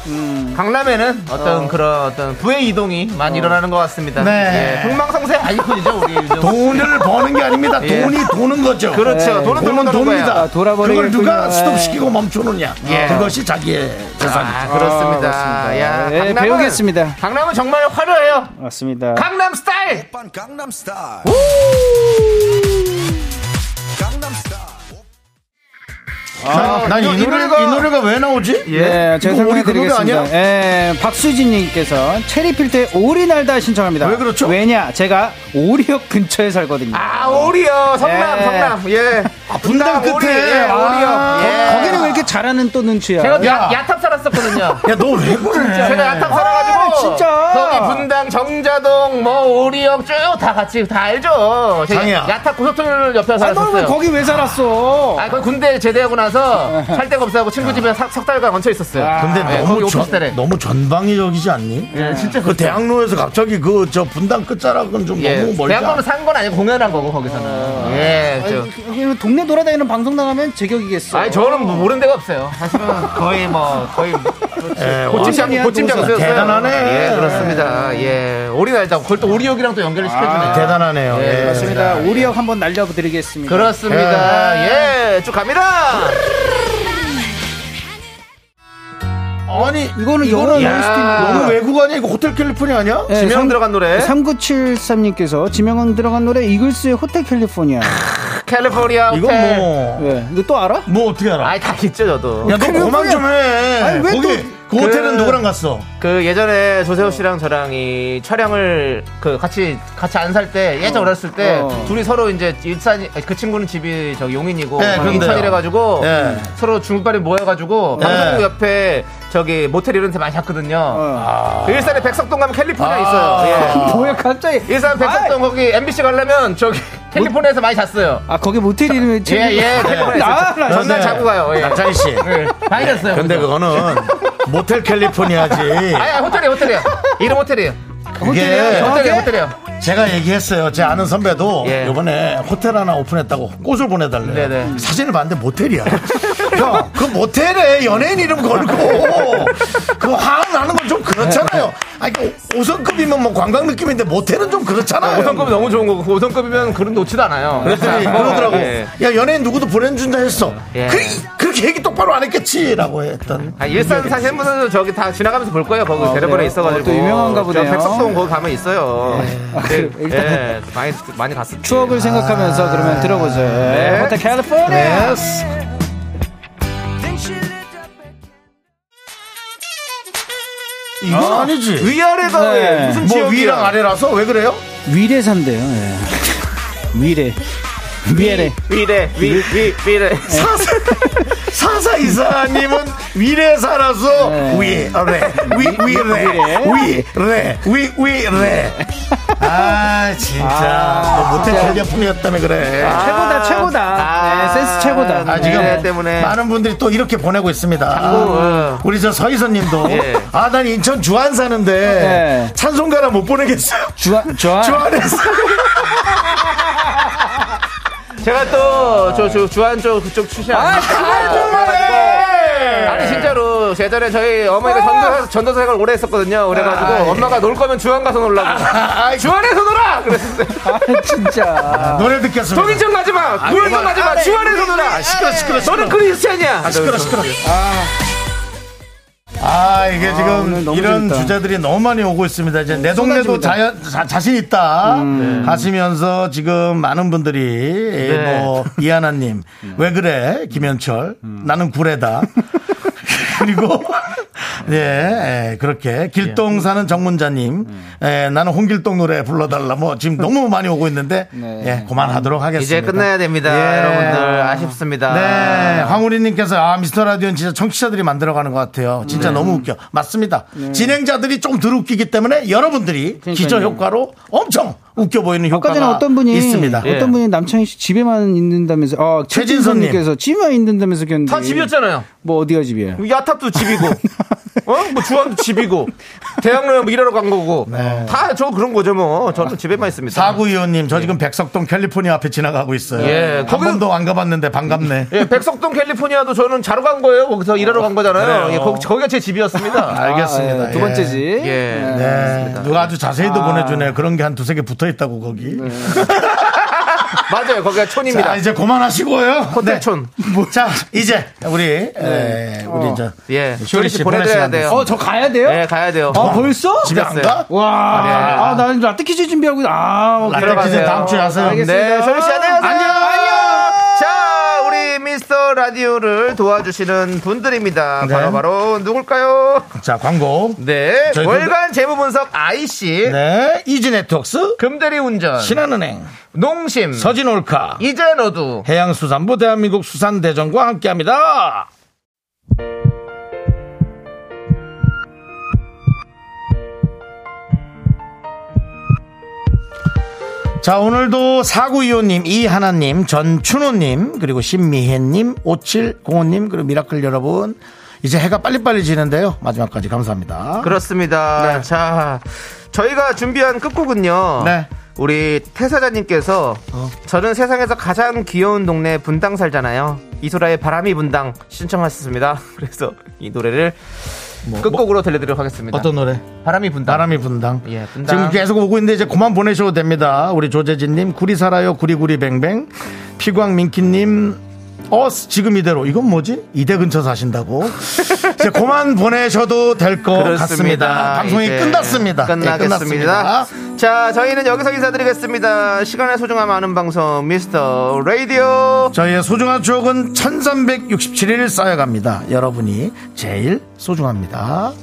S2: 강남에는 어떤 그런 어떤 부의 이동이 많이 일어나는 것 같습니다
S1: 네.
S2: 예, 흥망성쇠 아이콘이죠 우리
S1: 돈을 버는 게 아닙니다.
S2: 예.
S1: 돈이 도는 거죠.
S2: 그렇죠.
S6: 네.
S2: 돈은
S1: 돈은 돕니다.
S6: 아, 돌아버리겠군요.
S1: 그걸 누가
S6: 예.
S1: 스톱시키고 멈추느냐.
S2: 예.
S1: 그것이 자기 의 재산이죠.
S2: 아, 그렇습니다.
S6: 아.
S2: 야,
S6: 예,
S2: 강남은,
S6: 배우겠습니다.
S2: 강남은 정말 화려해요.
S6: 맞습니다.
S2: 강남 스타일.
S1: 난, 난 이,
S2: 이
S1: 노래,
S2: 노래가-
S1: 이 노래가 왜 나오지?
S6: 예, 제가
S1: 이거 우리 그?
S6: 예, 박수진님께서 체리필터의 오리 날다 신청합니다.
S1: 왜 그렇죠?
S6: 왜냐, 제가 오리역 근처에 살거든요.
S2: 아, 오리요. 성남,
S6: 예.
S2: 성남. 예.
S1: 분당 끝에.
S2: 오리, 예,
S1: 아,
S2: 오리요. 예.
S6: 거기는 왜 이렇게 잘하는 또 눈치야?
S2: 제가
S1: 야.
S2: 야, 야탑 살았었거든요.
S1: 야, 너 왜 그래?
S2: 제가 야탑 살아가지고.
S6: 아, 진짜?
S2: 거기 분당, 정자동, 뭐, 오리역 쭉 다 같이 다 알죠.
S1: 장이야.
S2: 야탑 고속터널 옆에
S6: 아, 너
S2: 살았었어요.
S6: 왜 거기 왜 살았어?
S2: 아, 거기 군대 제대하고 나서 살 데가 없어하고 친구 집에 석, 석 달간 얹혀 있었어요.
S1: 근데
S2: 네,
S1: 너무, 전,
S2: 오피스텔에.
S1: 너무 전방위적이지 않니?
S2: 예, 진짜
S1: 그 대학로에서 갑자기 그 저 분당 끝자락은 좀
S2: 예.
S1: 너무 멀다.
S2: 대학로는 산 건 아니고 공연한 거고 거기서는. 예. 저.
S6: 아니, 여기 동네 돌아다니는 방송 나가면 제격이겠어.
S2: 아니 저는 뭐 모르는 데가 없어요. 사실은 [LAUGHS] 거의 뭐 거의
S1: 예,
S2: 고침장
S6: 완전히
S2: 고침장
S6: 한
S2: 쓰였어요.
S1: 대단하네.
S2: 예 그렇습니다. 예 오리날장 그걸 또 오리역이랑 또 연결을 시켜주네.
S1: 대단하네요.
S2: 예,
S1: 예.
S6: 맞습니다. 오리역 한번 날려드리겠습니다.
S2: 그렇습니다. 예 쭉 갑니다.
S1: 아니,
S6: 이거는 입니다.
S1: 너무 외국 아니야? 이거 호텔 캘리포니아 아니야?
S6: 예,
S2: 지명
S6: 삼-
S2: 들어간 노래.
S6: 3973님께서 지명은 들어간 노래 이글스의 호텔 캘리포니아.
S2: 캘리포니아
S1: 이건
S2: 호텔.
S1: 뭐,
S6: 예, 이거 또 알아?
S1: 뭐 어떻게 알아?
S2: 아이 다 있죠 저도.
S1: 야, 너 그만 좀 해.
S6: 아니, 왜
S1: 거기,
S6: 또-
S1: 그 호텔은
S2: 그-
S1: 누구랑 갔어?
S2: 그 예전에 조세호 씨랑 저랑 이 촬영을 그 같이 같이 안 살 때 예전 어 렸을 때
S6: 어.
S2: 둘이 서로 이제 일산 아니, 그 친구는 집이 저기 용인이고
S1: 네,
S2: 저는
S1: 그런데요.
S2: 인천이래 가지고
S1: 예.
S2: 서로 중국발이 모여가지고
S1: 네.
S2: 방송국 옆에 저기 모텔 이런 데 많이 갔거든요.
S6: 어.
S2: 그 일산에 백석동 가면 캘리포니아
S1: 아.
S2: 있어요. [LAUGHS]
S6: 뭐야 갑자기?
S2: 예. 일산 백석동 거기 MBC 가려면 저기 캘리포니아에서 많이 잤어요.
S6: 아 거기 모텔 이름이
S2: 예, 예, 캘리포니아
S6: 아,
S2: 있어요. 전날
S1: 네.
S2: 자고 가요. 예.
S1: 남창희 씨.
S2: 예, 많이 잤어요.
S1: 근데. 그거는 모텔 캘리포니아지. [LAUGHS]
S2: 아니, 호텔이에요, 호텔이에요. 이름 호텔이에요.
S1: 그게
S2: 호텔이에요, 호텔이에요.
S1: 제가 얘기했어요. 제 아는 선배도
S2: 예.
S1: 이번에 호텔 하나 오픈했다고 꽃을 보내달래. 사진을 봤는데 모텔이야. [LAUGHS] 형, 그 모텔에 연예인 이름 걸고 그화 나는 건 좀 그렇잖아요. 아니, 그 5성급이면 뭐 관광 느낌인데 모텔은 좀 그렇잖아요.
S2: 5성급이 너무 좋은 거고 5성급이면 그런 놓지도 않아요.
S1: 그랬더니
S2: 어,
S1: 그러더라고.
S2: 예.
S1: 야, 연예인 누구도 보내준다 했어.
S2: 예.
S1: 그, 그렇게 얘기 똑바로 안 했겠지라고 했던.
S2: 아, 일산 사시는 분들은 저기 다 지나가면서 볼 거예요. 거기 대려번에
S6: 그래요?
S2: 있어가지고.
S6: 어, 또 유명한가 보네요.
S2: 저 백석동 거기 가면 있어요.
S6: 아,
S2: 네,
S6: 그래요? [LAUGHS] 일단
S2: 예, 많이, 많이 갔었죠.
S6: 추억을 생각하면서 그러면 들어보죠. 네. 호텔 캘리포니아.
S1: 이건 아니지.
S2: 위아래가
S6: 네.
S2: 왜 무슨
S1: 뭐
S2: 지역이야?
S1: 위랑 아래라서 왜 그래요?
S6: 위례 산대요. 예. 위례. 위례.
S2: 위래, 위, 위, 위래.
S1: 사사, 사사 이사님은 위례 살아서
S6: 네.
S1: 위래, 위, 위래, 위래, 위, 위래. 아, 진짜.
S6: 아,
S1: 너 모텔
S6: 진짜.
S1: 텔레폰이었다며 그래.
S6: 최고다, 최고다. 네, 센스 최고다.
S1: 아, 지금
S2: 위례 때문에.
S1: 많은 분들이 또 이렇게 보내고 있습니다.
S2: 어.
S1: 우리 저 서희선님도
S2: 예.
S1: 아, 난 인천 주안 사는데
S6: 네.
S1: 찬송가라 못 보내겠어요.
S6: 주한, 주한.
S1: 주안에서 [LAUGHS]
S2: 제가 또, 저, 저, 주한 쪽, 그쪽 출신
S1: 아,
S2: 아니에요. 아니, 진짜로, 예전에 저희 어머니가 전도, 전도사 생활 오래 했었거든요. 그래가지고,
S1: 아, 예.
S2: 엄마가 놀 거면 주한 가서 놀라고.
S1: 아,
S2: 주한에서 놀아! 그랬어요.
S6: 아, 진짜.
S1: 노래 듣겠습니다.
S2: 동인천 가지 마! 무열동 가지 마! 주한에서 놀아!
S1: 시끄러, 시끄러, 시끄러.
S2: 너는 크리스찬이야!
S1: 시끄러, 시끄러. 아, 이게 지금
S6: 오늘 너무
S1: 이런
S6: 재밌다.
S1: 주제들이 너무 많이 오고 있습니다. 이제 내 동네도. 자연, 자, 자신 있다
S6: 음.
S1: 하시면서 지금 많은 분들이
S2: 네.
S1: 뭐 이하나님 왜 그래 김현철
S6: 음.
S1: 나는 구레다 그리고 [LAUGHS] 예, 예, 그렇게 길동 사는 정문자님 예, 나는 홍길동 노래 불러달라 뭐 지금 [LAUGHS] 너무 많이 오고 있는데
S6: 네.
S1: 예, 그만하도록 하겠습니다.
S2: 이제 끝내야 됩니다.
S1: 예.
S2: 여러분들. 아쉽습니다.
S1: 네, 황우리님께서 아 미스터 라디오는 진짜 청취자들이 만들어가는 것 같아요. 진짜 너무 웃겨. 맞습니다. 진행자들이 좀 덜 웃기기 때문에 여러분들이. 기저 효과로 엄청 웃겨 보이는
S6: 아까 전에
S1: 효과가
S6: 어떤 분이
S1: 있습니다.
S2: 예.
S6: 어떤 분이 남창희 씨 집에만 있는다면서 어,
S1: 최진선님.
S6: 최진선님께서 집에만 있는다면서 그랬는데
S2: 다 집이었잖아요.
S6: 뭐 어디가 집이에요?
S2: 야탑도 집이고, [LAUGHS] 어? 뭐 주한도 집이고, 대학로에 뭐 일하러 간 거고. 다저 그런 거죠 뭐. 저는 집에만 있습니다.
S1: 사구이호님, 저 지금 백석동 캘리포니아 앞에 지나가고 있어요.
S2: 예,
S1: 한
S2: 거기-
S1: 번도 안 가봤는데 반갑네.
S2: 예, 백석동 캘리포니아도 저는 자러 간 거예요. 거기서 일하러 간 거잖아요.
S1: 그래요.
S2: 예, 거기, 거기 가 제 집이었습니다. [LAUGHS]
S1: 알겠습니다.
S6: 아, 예, 두
S1: 예.
S6: 번째지.
S2: 예.
S1: 네, 누가 아주 자세히도 보내주네요. 그런 게 한 두세 개 붙어 있다고 거기. [LAUGHS]
S2: 맞아요. 거기가 촌입니다.
S1: 자, 이제 그만하시고요.
S2: 호텔촌.
S1: 네. 자, 이제 우리 에, 우리 저
S2: 예.
S1: 쇼리
S2: 쇼리 씨씨 보내드려야 돼요.
S6: 어, 저 가야 돼요?
S2: 예, 가야 돼요.
S6: 아, 벌써?
S1: 집에 안. 가?
S6: 와,
S2: 네.
S6: 아, 나는 라떼 퀴즈 준비하고, 아, 오케이.
S1: 라떼 퀴즈 다음 주에 하세요.
S6: 알겠습니다.
S2: 네, 쇼리 씨 안녕하세요.
S1: 안녕.
S2: 미스터 라디오를 도와주시는 분들입니다.
S1: 네.
S2: 바로 바로 누굴까요?
S1: 자, 광고.
S2: 네, 월간 재무 분석 IC,
S1: 네, 이지 네트웍스,
S2: 금대리 운전,
S1: 신한은행,
S2: 농심,
S1: 서진올카,
S2: 이제 너도
S1: 해양수산부 대한민국 수산대전과 함께합니다. 자, 오늘도 사구이호님, 이하나님, 전춘호님, 그리고 신미혜님, 5705님, 그리고 미라클 여러분. 이제 해가 빨리빨리 지는데요. 마지막까지 감사합니다.
S2: 그렇습니다.
S1: 네.
S2: 자, 저희가 준비한 끝곡은요.
S1: 네.
S2: 우리 태사자님께서
S1: 어.
S2: 저는 세상에서 가장 귀여운 동네 분당 살잖아요. 이소라의 바람이 분당 신청하셨습니다. [LAUGHS] 그래서 이 노래를 끝곡으로 들려드리도록 하겠습니다.
S1: 뭐, 어떤 노래?
S2: 바람이 분당.
S1: 바람이 분당.
S2: 예, 분당.
S1: 지금 계속 오고 있는데 이제 그만 보내셔도 됩니다. 우리 조재진님, 구리 살아요, 구리구리 뱅뱅. 피광 민키님, 어, 지금 이대로. 이건 뭐지? 이대 근처 사신다고. 이제 그만 보내셔도 될 것. 같습니다. 방송이 끝났습니다. 네,
S2: 끝나겠습니다.
S1: 끝났습니다.
S2: 자, 저희는 여기서 인사드리겠습니다. 시간의 소중함 아는 방송 미스터 라디오.
S1: 저희의 소중한 추억은 1367일 쌓여갑니다. 여러분이 제일 소중합니다.